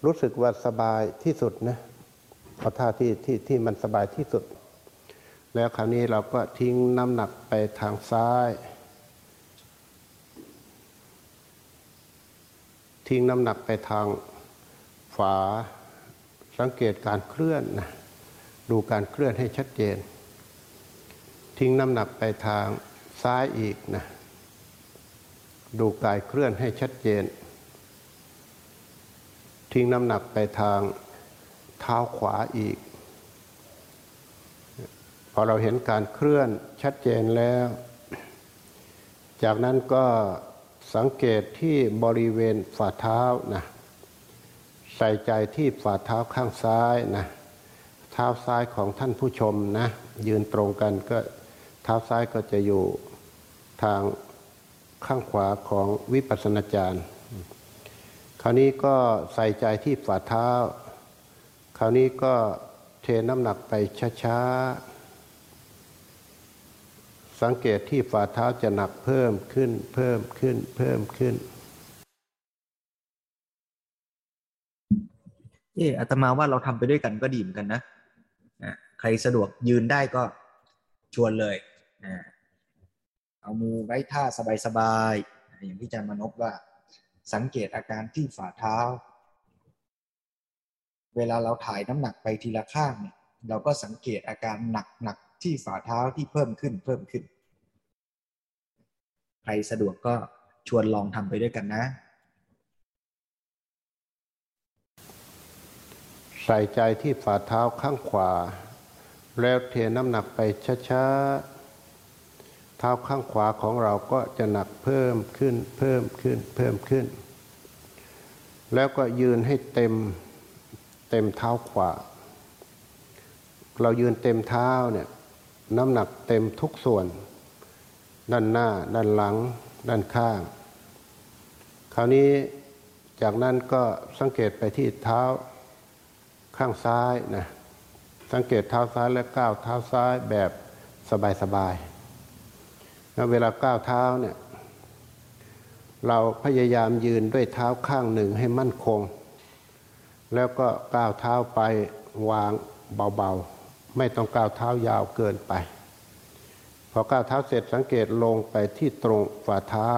Speaker 4: รู้สึกว่าสบายที่สุดนะเอาท่าที่ที่ที่มันสบายที่สุด แล้วคราวนี้เราก็ทิ้งน้ำหนักไปทางซ้าย ทิ้งน้ำหนักไปทางฝาสังเกตการเคลื่อนนะดูการเคลื่อนให้ชัดเจน ทิ้งน้ำหนักไปทางซ้ายอีกนะดูกายเคลื่อนให้ชัดเจน ทิ้งน้ำหนักไปทางเท้าขวาอีก อเราเห็นการเคลื่อนชัดเจนแล้ว จากนั้นก็สังเกตที่บริเวณฝ่าเท้านะใส่ใจที่ฝ่าเท้าข้างซ้ายนะเท้าซ้ายของท่านผู้ชมนะยืนตรงกันก็เท้าซ้ายก็จะอยู่ทางข้างขวาของวิปัสสนาจารย์ คราวนี้ก็ใส่ใจที่ฝ่าเท้า คราวนี้ก็เทน้ำหนักไปช้าๆ สังเกตที่ฝ่าเท้าจะหนักเพิ่มขึ้นเพิ่มขึ้นเพิ่มขึ้น
Speaker 2: เอออาตมาว่าเราทำไปด้วยกันก็ดีเหมือนกันนะอะใครสะดวกยืนได้ก็ชวนเลยอะเอามือไว้ท่าสบายๆอย่างที่อาจารย์มนพว่า สังเกตอาการที่ฝ่าเท้า เวลาเราถ่ายน้ำหนักไปทีละข้างเนี่ยเราก็สังเกตอาการหนักหนัก ที่ฝ่าเท้าที่เพิ่มขึ้นเพิ่มขึ้น ใครสะดวกก็ชวนลองทำไปด้วยกันนะ
Speaker 4: ใส่ใจที่ฝ่าเท้าข้างขวา แล้วเทน้ำหนักไปช้าๆเท้าข้างขวาของเราก็จะหนักเพิ่มขึ้นเพิ่มขึ้นเพิ่มขึ้น แล้วก็ยืนให้เต็มเต็มเท้าขวา เรายืนเต็มเท้าเนี่ย น้ำหนักเต็มทุกส่วน ด้านหน้า ด้านหลัง ด้านข้าง คราวนี้จากนั้นก็สังเกตไปที่เท้าข้างซ้ายนะสังเกตเท้าซ้ายและก้าวเท้าซ้ายแบบสบายๆแล้วเวลาก้าวเท้าเนี่ยเราพยายามยืนด้วยเท้าข้างหนึ่งให้มั่นคง แล้วก็ก้าวเท้าไปวางเบาๆ ไม่ต้องก้าวเท้ายาวเกินไป พอก้าวเท้าเสร็จสังเกตลงไปที่ตรงฝ่าเท้า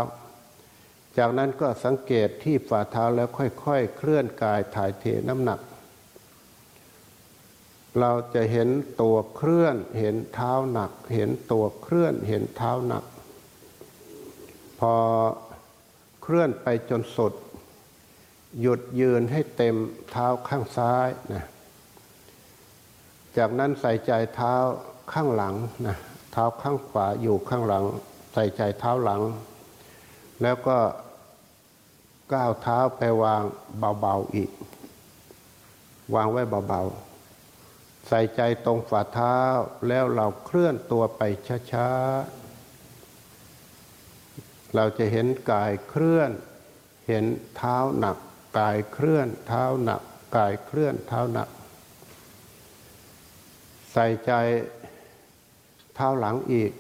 Speaker 4: จากนั้นก็สังเกตที่ฝ่าเท้าแล้วค่อยๆ เคลื่อนกายถ่ายเทน้ำหนัก เราจะเห็นตัวเคลื่อนเห็นเท้าหนัก เห็นตัวเคลื่อนเห็นเท้าหนัก พอเคลื่อนไปจนสุด หยุดยืนให้เต็มเท้าข้างซ้ายนะ จากนั้นใส่ใจเท้าข้างหลังนะเท้าข้างขวาอยู่ข้างหลัง ใส่ใจเท้าหลัง แล้วก็ก้าวเท้าไปวางเบาๆอีก วางไว้เบาๆ ใส่ใจตรงฝ่าเท้าแล้วเราเคลื่อนตัวไปช้าๆ เราจะเห็นกายเคลื่อน เห็นเท้าหนัก กายเคลื่อนเท้าหนัก กายเคลื่อนเท้าหนัก ส่ใจเท้าหลังอีก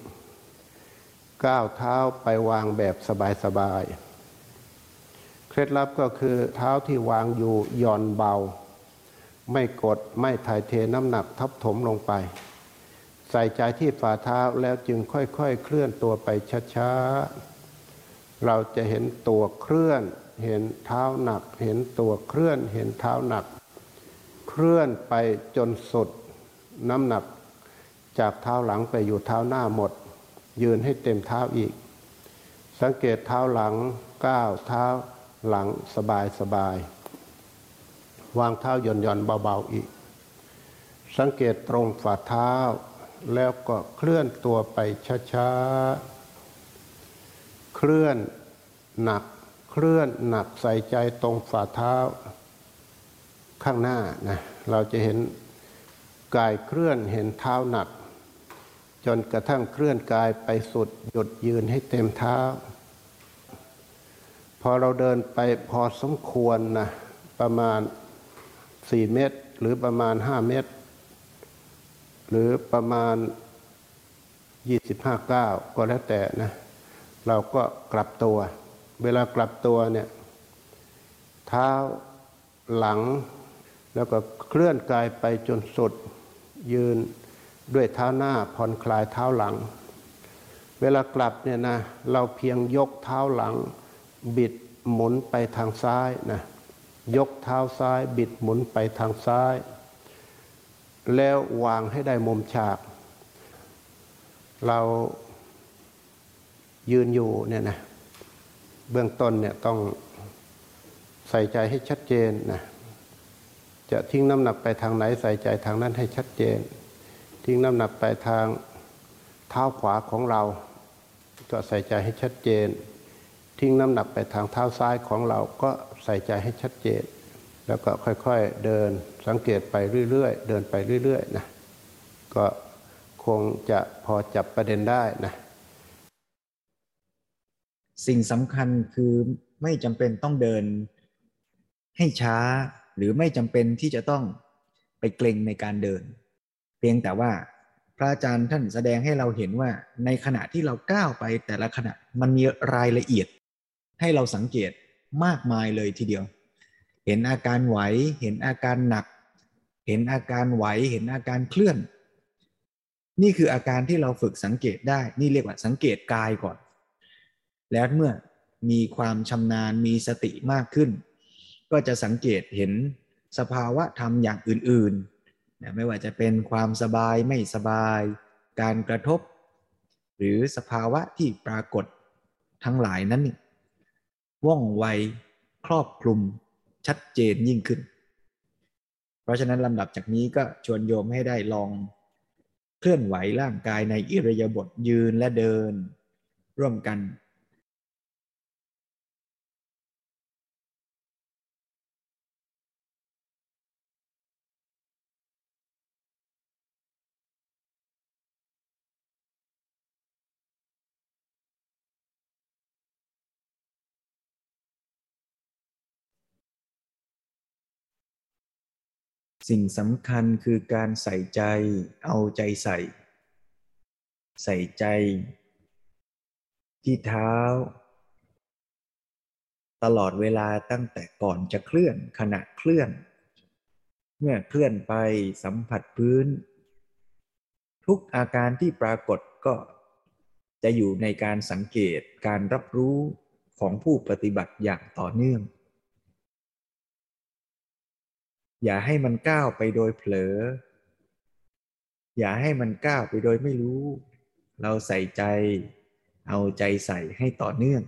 Speaker 4: ก้าวเท้าไปวางแบบสบายๆ เคล็ดลับก็คือเท้าที่วางอยู่หย่อนเบา ไม่กดไม่ถ่ายเทน้ำหนักทับถมลงไป ใส่ใจที่ฝ่าเท้าแล้วจึงค่อยๆเคลื่อนตัวไปช้าๆ เราจะเห็นตัวเคลื่อน เห็นเท้าหนัก เห็นตัวเคลื่อน เห็นเท้าหนัก เคลื่อนไปจนสุด น้ำหนักจากเท้าหลังไปอยู่เท้าหน้าหมด ยืนให้เต็มเท้าอีก สังเกตเท้าหลังก้าวเท้าหลังสบายสบายวางเท้าหย่อนหย่อนเบาๆอีก สังเกตตรงฝ่าเท้า แล้วก็เคลื่อนตัวไปช้าๆ เคลื่อนหนักเคลื่อนหนักใส่ใจตรงฝ่าเท้าข้างหน้านะเราจะเห็น กายเคลื่อนเห็นเท้าหนัก จนกระทั่งเคลื่อนกายไปสุดหยุดยืนให้เต็มเท้า พอเราเดินไปพอสมควรนะประมาณสี่เมตร หรือประมาณห้าเมตร หรือประมาณยี่สิบห้าก้าก็แล้วแต่นะเราก็กลับตัว เวลากลับตัวเนี่ยเท้าหลังแล้วก็เคลื่อนกายไปจนสุด ยืนด้วยเท้าหน้าผ่อนคลายเท้าหลัง เวลากลับเนี่ยนะเราเพียงยกเท้าหลัง บิดหมุนไปทางซ้ายนะยกเท้าซ้ายบิดหมุนไปทางซ้าย แล้ววางให้ได้มุมฉาก เรายืนอยู่เนี่ยนะเบื้องต้นเนี่ยต้องใส่ใจให้ชัดเจนนะ จะทิ้งน้ำหนักไปทางไหนใส่ใจทางนั้นให้ชัดเจน ทิ้งน้ำหนักไปทางเท้าขวาของเรา ก็ใส่ใจให้ชัดเจน ทิ้งน้ำหนักไปทางเท้าซ้ายของเราก็ใส่ใจให้ชัดเจน แล้วก็ค่อยๆเดินสังเกตไปเรื่อยๆเดินไปเรื่อยๆนะก็คงจะพอจับประเด็นได้นะ
Speaker 2: สิ่งสำคัญคือไม่จำเป็นต้องเดินให้ช้า หรือไม่จำเป็นที่จะต้องไปเกรงในการเดิน เพียงแต่ว่าพระอาจารย์ท่านแสดงให้เราเห็นว่าในขณะที่เราก้าวไปแต่ละขณะมันมีรายละเอียด ให้เราสังเกตมากมายเลยทีเดียว เห็นอาการไหว เห็นอาการหนัก เห็นอาการไหว เห็นอาการเคลื่อน นี่คืออาการที่เราฝึกสังเกตได้ นี่เรียกว่าสังเกตกายก่อน แล้วเมื่อมีความชำนาญมีสติมากขึ้น ก็จะสังเกตเห็นสภาวะธรรมอย่างอื่นๆไม่ว่าจะเป็นความสบายไม่สบาย การกระทบ หรือสภาวะที่ปรากฏทั้งหลายนั้น ว่องไวครอบคลุมชัดเจนยิ่งขึ้น เพราะฉะนั้นลำดับจากนี้ก็ชวนโยมให้ได้ลองเคลื่อนไหวร่างกายในอิริยาบถยืนและเดิน ร่วมกัน สิ่งสำคัญคือการใส่ใจ เอาใจใส่ ใส่ใจ ที่เท้า ตลอดเวลาตั้งแต่ก่อนจะเคลื่อนขณะเคลื่อน เมื่อเคลื่อนไปสัมผัสพื้น ทุกอาการที่ปรากฏก็จะอยู่ในการสังเกตการรับรู้ของผู้ปฏิบัติอย่างต่อเนื่อง อย่าให้มันก้าวไปโดยเผลอ อย่าให้มันก้าวไปโดยไม่รู้ เราใส่ใจ เอาใจใส่ให้ต่อเนื่อง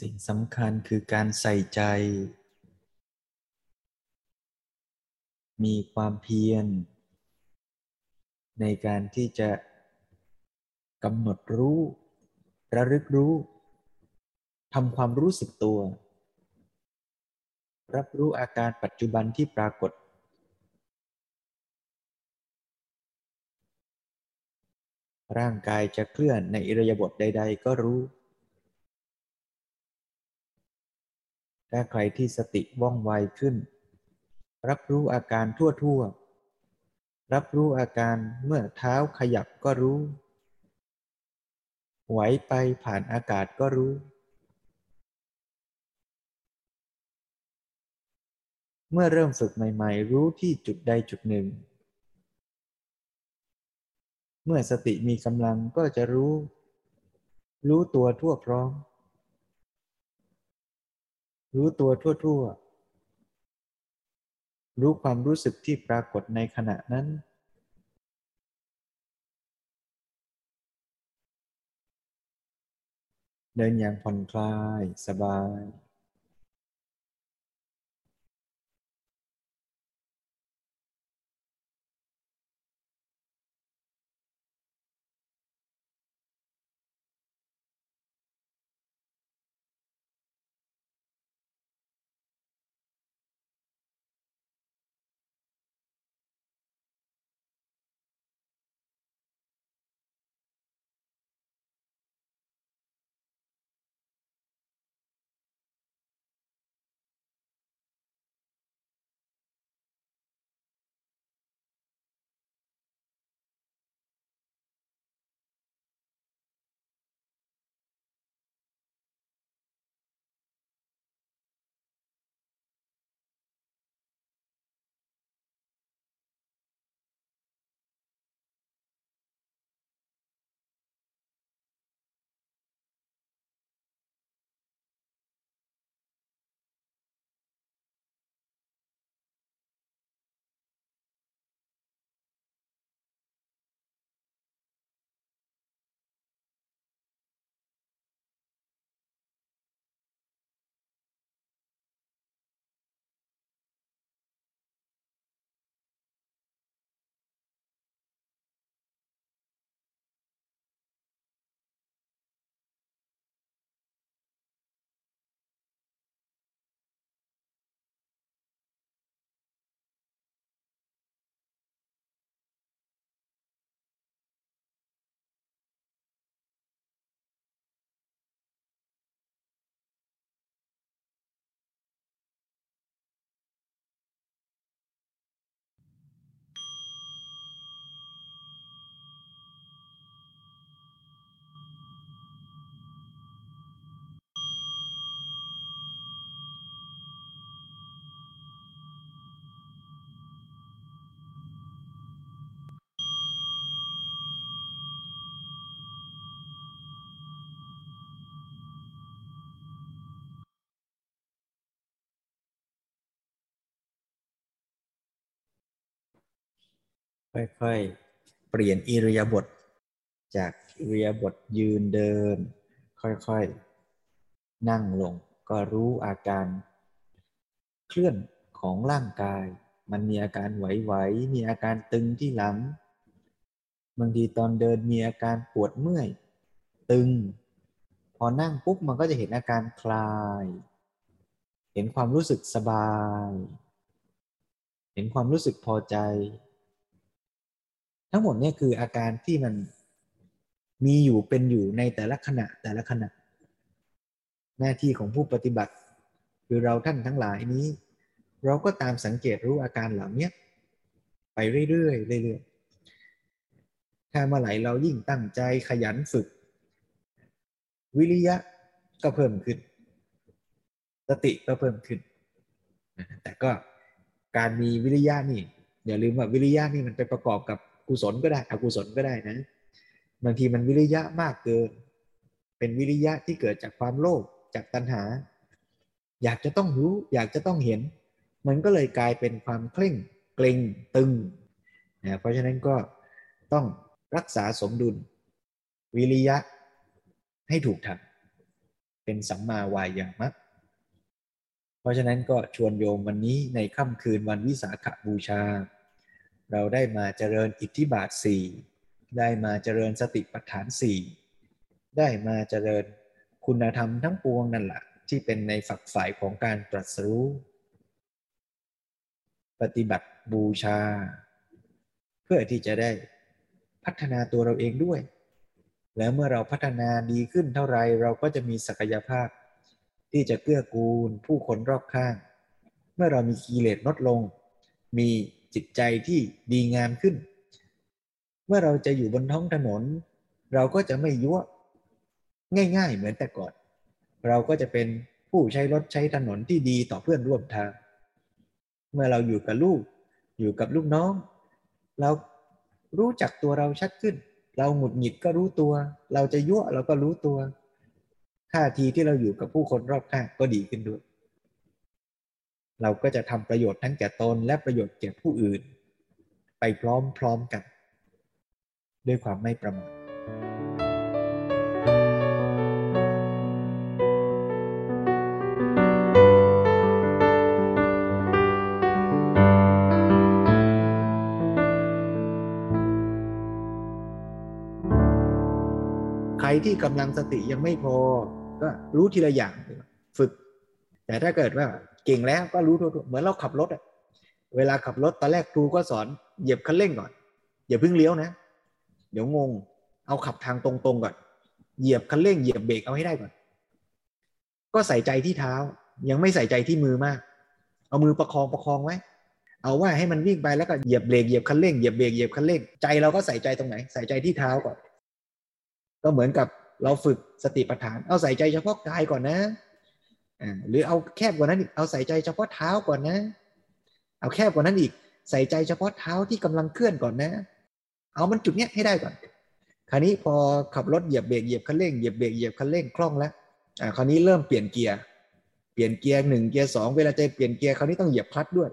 Speaker 2: สิ่งสำคัญคือการใส่ใจ มีความเพียร ในการที่จะกำหนดรู้ ระลึกรู้ทำความรู้สึกตัว รับรู้อาการปัจจุบันที่ปรากฏ ร่างกายจะเคลื่อนในอิริยาบถใด ๆ ก็รู้ ถ้าใครที่สติว่องไวขึ้น รับรู้อาการทั่วๆ รับรู้อาการเมื่อเท้าขยับก็รู้ ไหวไปผ่านอากาศก็รู้ เมื่อเริ่มฝึกใหม่ ๆ รู้ที่จุดใดจุดหนึ่ง เมื่อสติมีกำลังก็จะรู้ รู้ตัวทั่วพร้อม รู้ตัวทั่วๆ รู้ความรู้สึกที่ปรากฏในขณะนั้น เดินอย่างผ่อนคลายสบาย ค่อยๆ เปลี่ยนอิริยาบถจากอิริยาบถยืนเดิน ค่อยๆ นั่งลง ก็รู้อาการ เคลื่อนของร่างกาย มันมีอาการไหวๆ มีอาการตึงที่หลัง บางทีตอนเดินมีอาการปวดเมื่อย ตึง พอนั่งปุ๊บมันก็จะเห็นอาการคลาย เห็นความรู้สึกสบาย เห็นความรู้สึกพอใจ ทั้งหมดเนี่ยคืออาการที่มันมีอยู่เป็นอยู่ในแต่ละขณะแต่ละขณะ หน้าที่ของผู้ปฏิบัติ คือเราท่านทั้งหลายนี้ เราก็ตามสังเกตรู้อาการเหล่านี้ไปเรื่อยๆเรื่อยๆถ้าเมื่อไหร่เรายิ่งตั้งใจขยันฝึก วิริยะก็เพิ่มขึ้น สติก็เพิ่มขึ้น แต่ก็การมีวิริยะนี่อย่าลืมว่าวิริยะนี่มันไปประกอบกับ กุศลก็ได้อกุศลก็ได้นะ บางทีมันวิริยะมากเกิน เป็นวิริยะที่เกิดจากความโลภจากตัณหา อยากจะต้องรู้ อยากจะต้องเห็น มันก็เลยกลายเป็นความเคร่งเกร็งตึงนะเพราะฉะนั้นก็ต้องรักษาสมดุล วิริยะให้ถูกทางเป็นสัมมาวายามะเพราะฉะนั้นก็ชวนโยมวันนี้ในค่ำคืนวันวิสาขบูชา เราได้มาเจริญอิทธิบาทสี่ได้มาเจริญสติปัฏฐานสี่ได้มาเจริญคุณธรรมทั้งปวงนั่นแหละที่เป็นในฝักฝ่ายของการตรัสรู้ ปฏิบัติบูชา เพื่อที่จะได้พัฒนาตัวเราเองด้วย แล้วเมื่อเราพัฒนาดีขึ้นเท่าไรเราก็จะมีศักยภาพ ที่จะเกื้อกูลผู้คนรอบข้าง เมื่อเรามีกิเลสลดลง มี จิตใจที่ดีงามขึ้น เมื่อเราจะอยู่บนท้องถนน เราก็จะไม่ยั่วง่าย ๆ เหมือนแต่ก่อน เราก็จะเป็นผู้ใช้รถใช้ถนนที่ดีต่อเพื่อนร่วมทาง เมื่อเราอยู่กับลูก อยู่กับลูกน้อง เรารู้จักตัวเราชัดขึ้น เราหงุดหงิดก็รู้ตัว เราจะยั่วเราก็รู้ตัวท่าทีที่เราอยู่กับผู้คนรอบข้างก็ดีขึ้นด้วย เราก็จะทำประโยชน์ทั้งแก่ตนและประโยชน์แก่ผู้อื่น ไปพร้อมๆกัน ด้วยความไม่ประมาทใครที่กำลังสติยังไม่พอ ก็รู้ทีละอย่างฝึก แต่ถ้าเกิดว่า เก่งแล้วก็รู้ทั่วเหมือนเราขับรถอะเวลาขับรถตอนแรกครูก็สอนเหยียบคันเร่งก่อนอย่าเพิ่งเลี้ยวนะ เดี๋ยวงง เอาขับทางตรงๆก่อน เหยียบคันเร่งเหยียบเบรกเอาให้ได้ก่อน ก็ใส่ใจที่เท้า ยังไม่ใส่ใจที่มือมาก เอามือประคองประคองไว้ เอาว่าให้มันวิ่งไปแล้วก็เหยียบเบรกเหยียบคันเร่งเหยียบเบรกเหยียบคันเร่งใจเราก็ใส่ใจตรงไหน ใส่ใจที่เท้าก่อน ก็เหมือนกับเราฝึกสติปัฏฐาน เอาใส่ใจเฉพาะกายก่อนนะ หรือเอาแคบกว่านั้นอีกเอาใส่ใจเฉพาะเท้าก่อนนะ เอาแคบกว่านั้นอีก ใส่ใจเฉพาะเท้าที่กำลังเคลื่อนก่อนนะ เอามันจุดเนี้ยให้ได้ก่อน คราวนี้พอขับรถเหยียบเบรกเหยียบคันเร่งเหยียบเบรกเหยียบคันเร่งคล่องแล้วอ่าคราวนี้เริ่มเปลี่ยนเกียร์เปลี่ยนเกียร์หนึ่งเกียร์สองเวลาจะเปลี่ยนเกียร์คราวนี้ต้องเหยียบคลัตช์ด้วย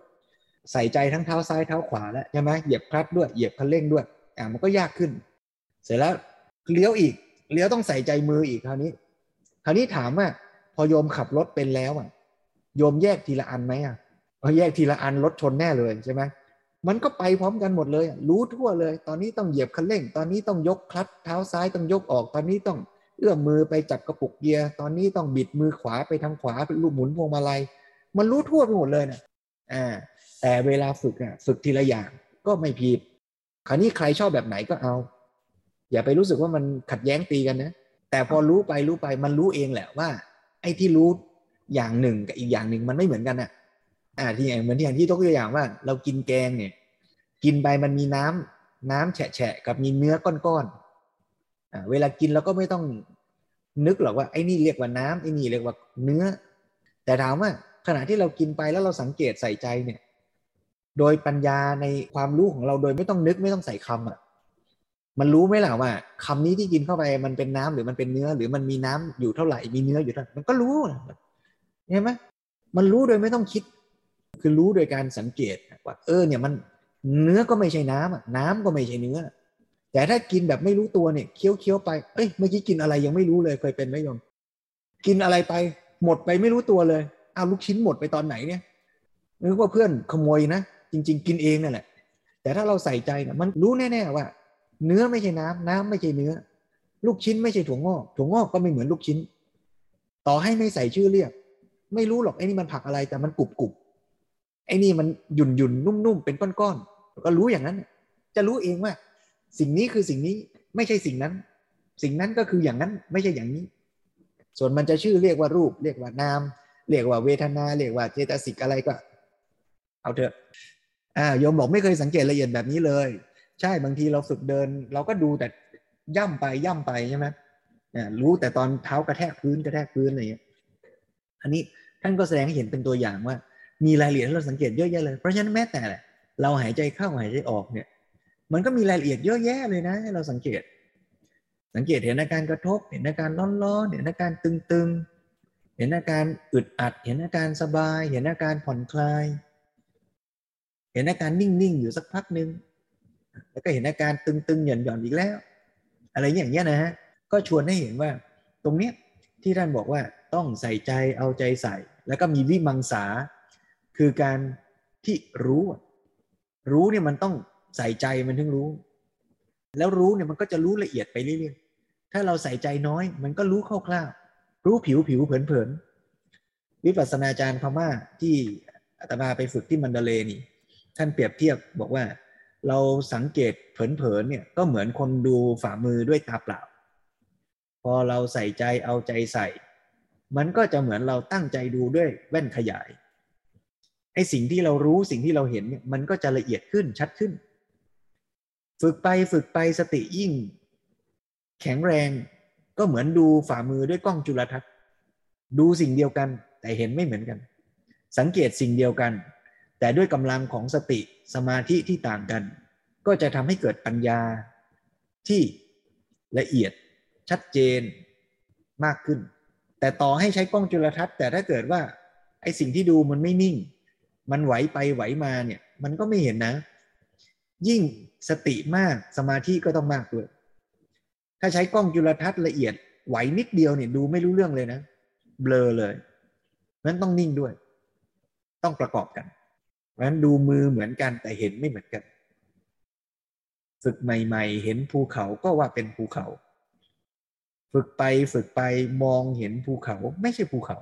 Speaker 2: ใส่ใจทั้งเท้าซ้ายเท้าขวาแล้วใช่ไหมเหยียบคลัตช์ด้วยเหยียบคันเร่งด้วยอ่ามันก็ยากขึ้น เสร็จแล้วเลี้ยวอีกเลี้ยวต้องใส่ใจมืออีกคราวนี้ คราวนี้ถามว่า พอโยมขับรถเป็นแล้วอะโยมแยกทีละอันไหมอะพอแยกทีละอันรถชนแน่เลยใช่ไหมมันก็ไปพร้อมกันหมดเลย รู้ทั่วเลย ตอนนี้ต้องเหยียบคันเร่ง ตอนนี้ต้องยกคลัตช์เท้าซ้ายต้องยกออก ตอนนี้ต้องเอื้อมมือไปจับกระปุกเกียร์ตอนนี้ต้องบิดมือขวาไปทางขวาเป็นลูกหมุนพวงมาลัย มันรู้ทั่วไปหมดเลยนะอ่าแต่เวลาฝึกอะฝึกทีละอย่างก็ไม่ผิดคราวนี้ใครชอบแบบไหนก็เอา อย่าไปรู้สึกว่ามันขัดแย้งตีกันนะแต่พอรู้ไปรู้ไปมันรู้เองแหละว่า อ้ที่รู้อย่างหนึ่งกับอีกอย่างหนึ่งมันไม่เหมือนกันอะอ่าที่อย่างเหมือนที่อย่างที่ยกตัวอย่างว่า เรากินแกงเนี่ย กินไปมันมีน้ำน้ำแฉะกับมีเนื้อก้อนๆอ่าเวลากินเราก็ไม่ต้องนึกหรอกว่าไอ้นี่เรียกว่าน้ำไอ้นี่เรียกว่าเนื้อ แต่ถามว่าขณะที่เรากินไปแล้วเราสังเกตใส่ใจเนี่ย โดยปัญญาในความรู้ของเราโดยไม่ต้องนึกไม่ต้องใส่คำอะ มันรู้ไหมล่ะว่าคำนี้ที่กินเข้าไปมันเป็นน้ำหรือมันเป็นเนื้อ หรือมันมีน้ำอยู่เท่าไหร่มีเนื้ออยู่เท่าไหร่มันก็รู้เห็นไหมมันรู้โดยไม่ต้องคิด คือรู้โดยการสังเกตว่าเออเนี่ยมันเนื้อก็ไม่ใช่น้ำอะน้ำก็ไม่ใช่เนื้อ แต่ถ้ากินแบบไม่รู้ตัวเนี่ยเคี้ยวเคี้ยวไปเอ้ยเมื่อกี้กินอะไรยังไม่รู้เลยเคยเป็นไหมโยมกินอะไรไป หมดไปไม่รู้ตัวเลยเอาลูกชิ้นหมดไปตอนไหนเนี่ยนึกว่าเพื่อนขโมยนะจริง ๆ กินเองนั่นแหละแต่ถ้าเราใส่ใจนะมันรู้แน่ๆว่า เนื้อไม่ใช่น้ำน้ำไม่ใช่เนื้อ ลูกชิ้นไม่ใช่ถั่วงอกถั่วงอกก็ไม่เหมือนลูกชิ้น ต่อให้ไม่ใส่ชื่อเรียก ไม่รู้หรอกไอ้นี่มันผักอะไรแต่มันกรุบกรุบไอ้นี่มันหยุ่นหยุ่นนุ่มๆเป็นก้อนๆก็รู้อย่างนั้น จะรู้เองว่า สิ่งนี้คือสิ่งนี้ไม่ใช่สิ่งนั้น สิ่งนั้นก็คืออย่างนั้นไม่ใช่อย่างนี้ ส่วนมันจะชื่อเรียกว่ารูป เรียกว่านาม เรียกว่าเวทนา เรียกว่าเจตสิกอะไรก็ เอาเถอะอ่าโยมบอกไม่เคยสังเกตละเอียดแบบนี้เลย ใช่บางทีเราฝึกเดิน เราก็ดูแต่ย่ำไปย่ำไปใช่ไหมรู้แต่ตอนเท้ากระแทกพื้นกระแทกพื้นอะไรอย่างเงี้ยอันนี้ท่านก็แสดงให้เห็นเป็นตัวอย่างว่า มีรายละเอียดให้เราสังเกตเยอะแยะเลยเพราะฉะนั้นแม้แต่เราหายใจเข้าหายใจออกเนี่ย มันก็มีรายละเอียดเยอะแยะเลยนะให้เราสังเกต สังเกตเห็นอาการกระทบ เห็นอาการร้อนๆเห็นอาการตึงๆ เห็นอาการอึดอัด เห็นอาการสบาย เห็นอาการผ่อนคลาย เห็นอาการนิ่งๆอยู่สักพักหนึ่ง แล้วก็เห็นอาการตึงๆหย่อนๆอีกแล้ว อะไรอย่างเงี้ยนะฮะก็ชวนให้เห็นว่าตรงเนี้ยที่ท่านบอกว่าต้องใส่ใจเอาใจใส่ แล้วก็มีวิมังสา คือการที่รู้ รู้เนี่ยมันต้องใส่ใจมันถึงรู้ แล้วรู้เนี่ยมันก็จะรู้ละเอียดไปเรื่อยๆถ้าเราใส่ใจน้อย มันก็รู้คร่าวๆรู้ผิวผิวเผินๆวิปัสสนาจารย์พม่าที่อาตมาไปฝึกที่มันเดเลนี่ ท่านเปรียบเทียบบอกว่า เราสังเกตเผินๆเนี่ยก็เหมือนคนดูฝ่ามือด้วยตาเปล่า พอเราใส่ใจเอาใจใส่ มันก็จะเหมือนเราตั้งใจดูด้วยแว่นขยายไอ้สิ่งที่เรารู้สิ่งที่เราเห็นเนี่ยมันก็จะละเอียดขึ้นชัดขึ้น ฝึกไปฝึกไปสติยิ่ง แข็งแรงก็เหมือนดูฝ่ามือด้วยกล้องจุลทรรศน์ ดูสิ่งเดียวกันแต่เห็นไม่เหมือนกัน สังเกตสิ่งเดียวกัน แต่ด้วยกำลังของสติสมาธิที่ต่างกัน ก็จะทำให้เกิดปัญญาที่ละเอียดชัดเจนมากขึ้น แต่ต่อให้ใช้กล้องจุลทรรศน์ แต่ถ้าเกิดว่าไอสิ่งที่ดูมันไม่นิ่ง มันไหวไปไหวมาเนี่ยมันก็ไม่เห็นนะ ยิ่งสติมากสมาธิก็ต้องมากด้วยถ้าใช้กล้องจุลทรรศน์ละเอียดไหวนิดเดียวเนี่ยดูไม่รู้เรื่องเลยนะ เบลอเลยนั้นต้องนิ่งด้วย ต้องประกอบกัน เพราะฉะนั้นดูมือเหมือนกันแต่เห็นไม่เหมือนกันฝึกใหม่ ๆ เห็นภูเขาก็ว่าเป็นภูเขา ฝึกไปฝึกไปมองเห็นภูเขาไม่ใช่ภูเขา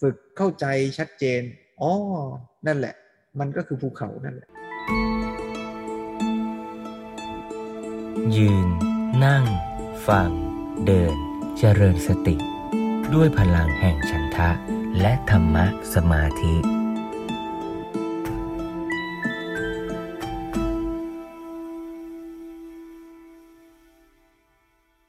Speaker 2: ฝึกเข้าใจชัดเจนอ๋อนั่นแหละ มันก็คือภูเขานั่นแหละ
Speaker 1: ยืน นั่ง ฟัง เดิน เจริญสติ ด้วยพลังแห่งฉันทะ และธรรมะสมาธิ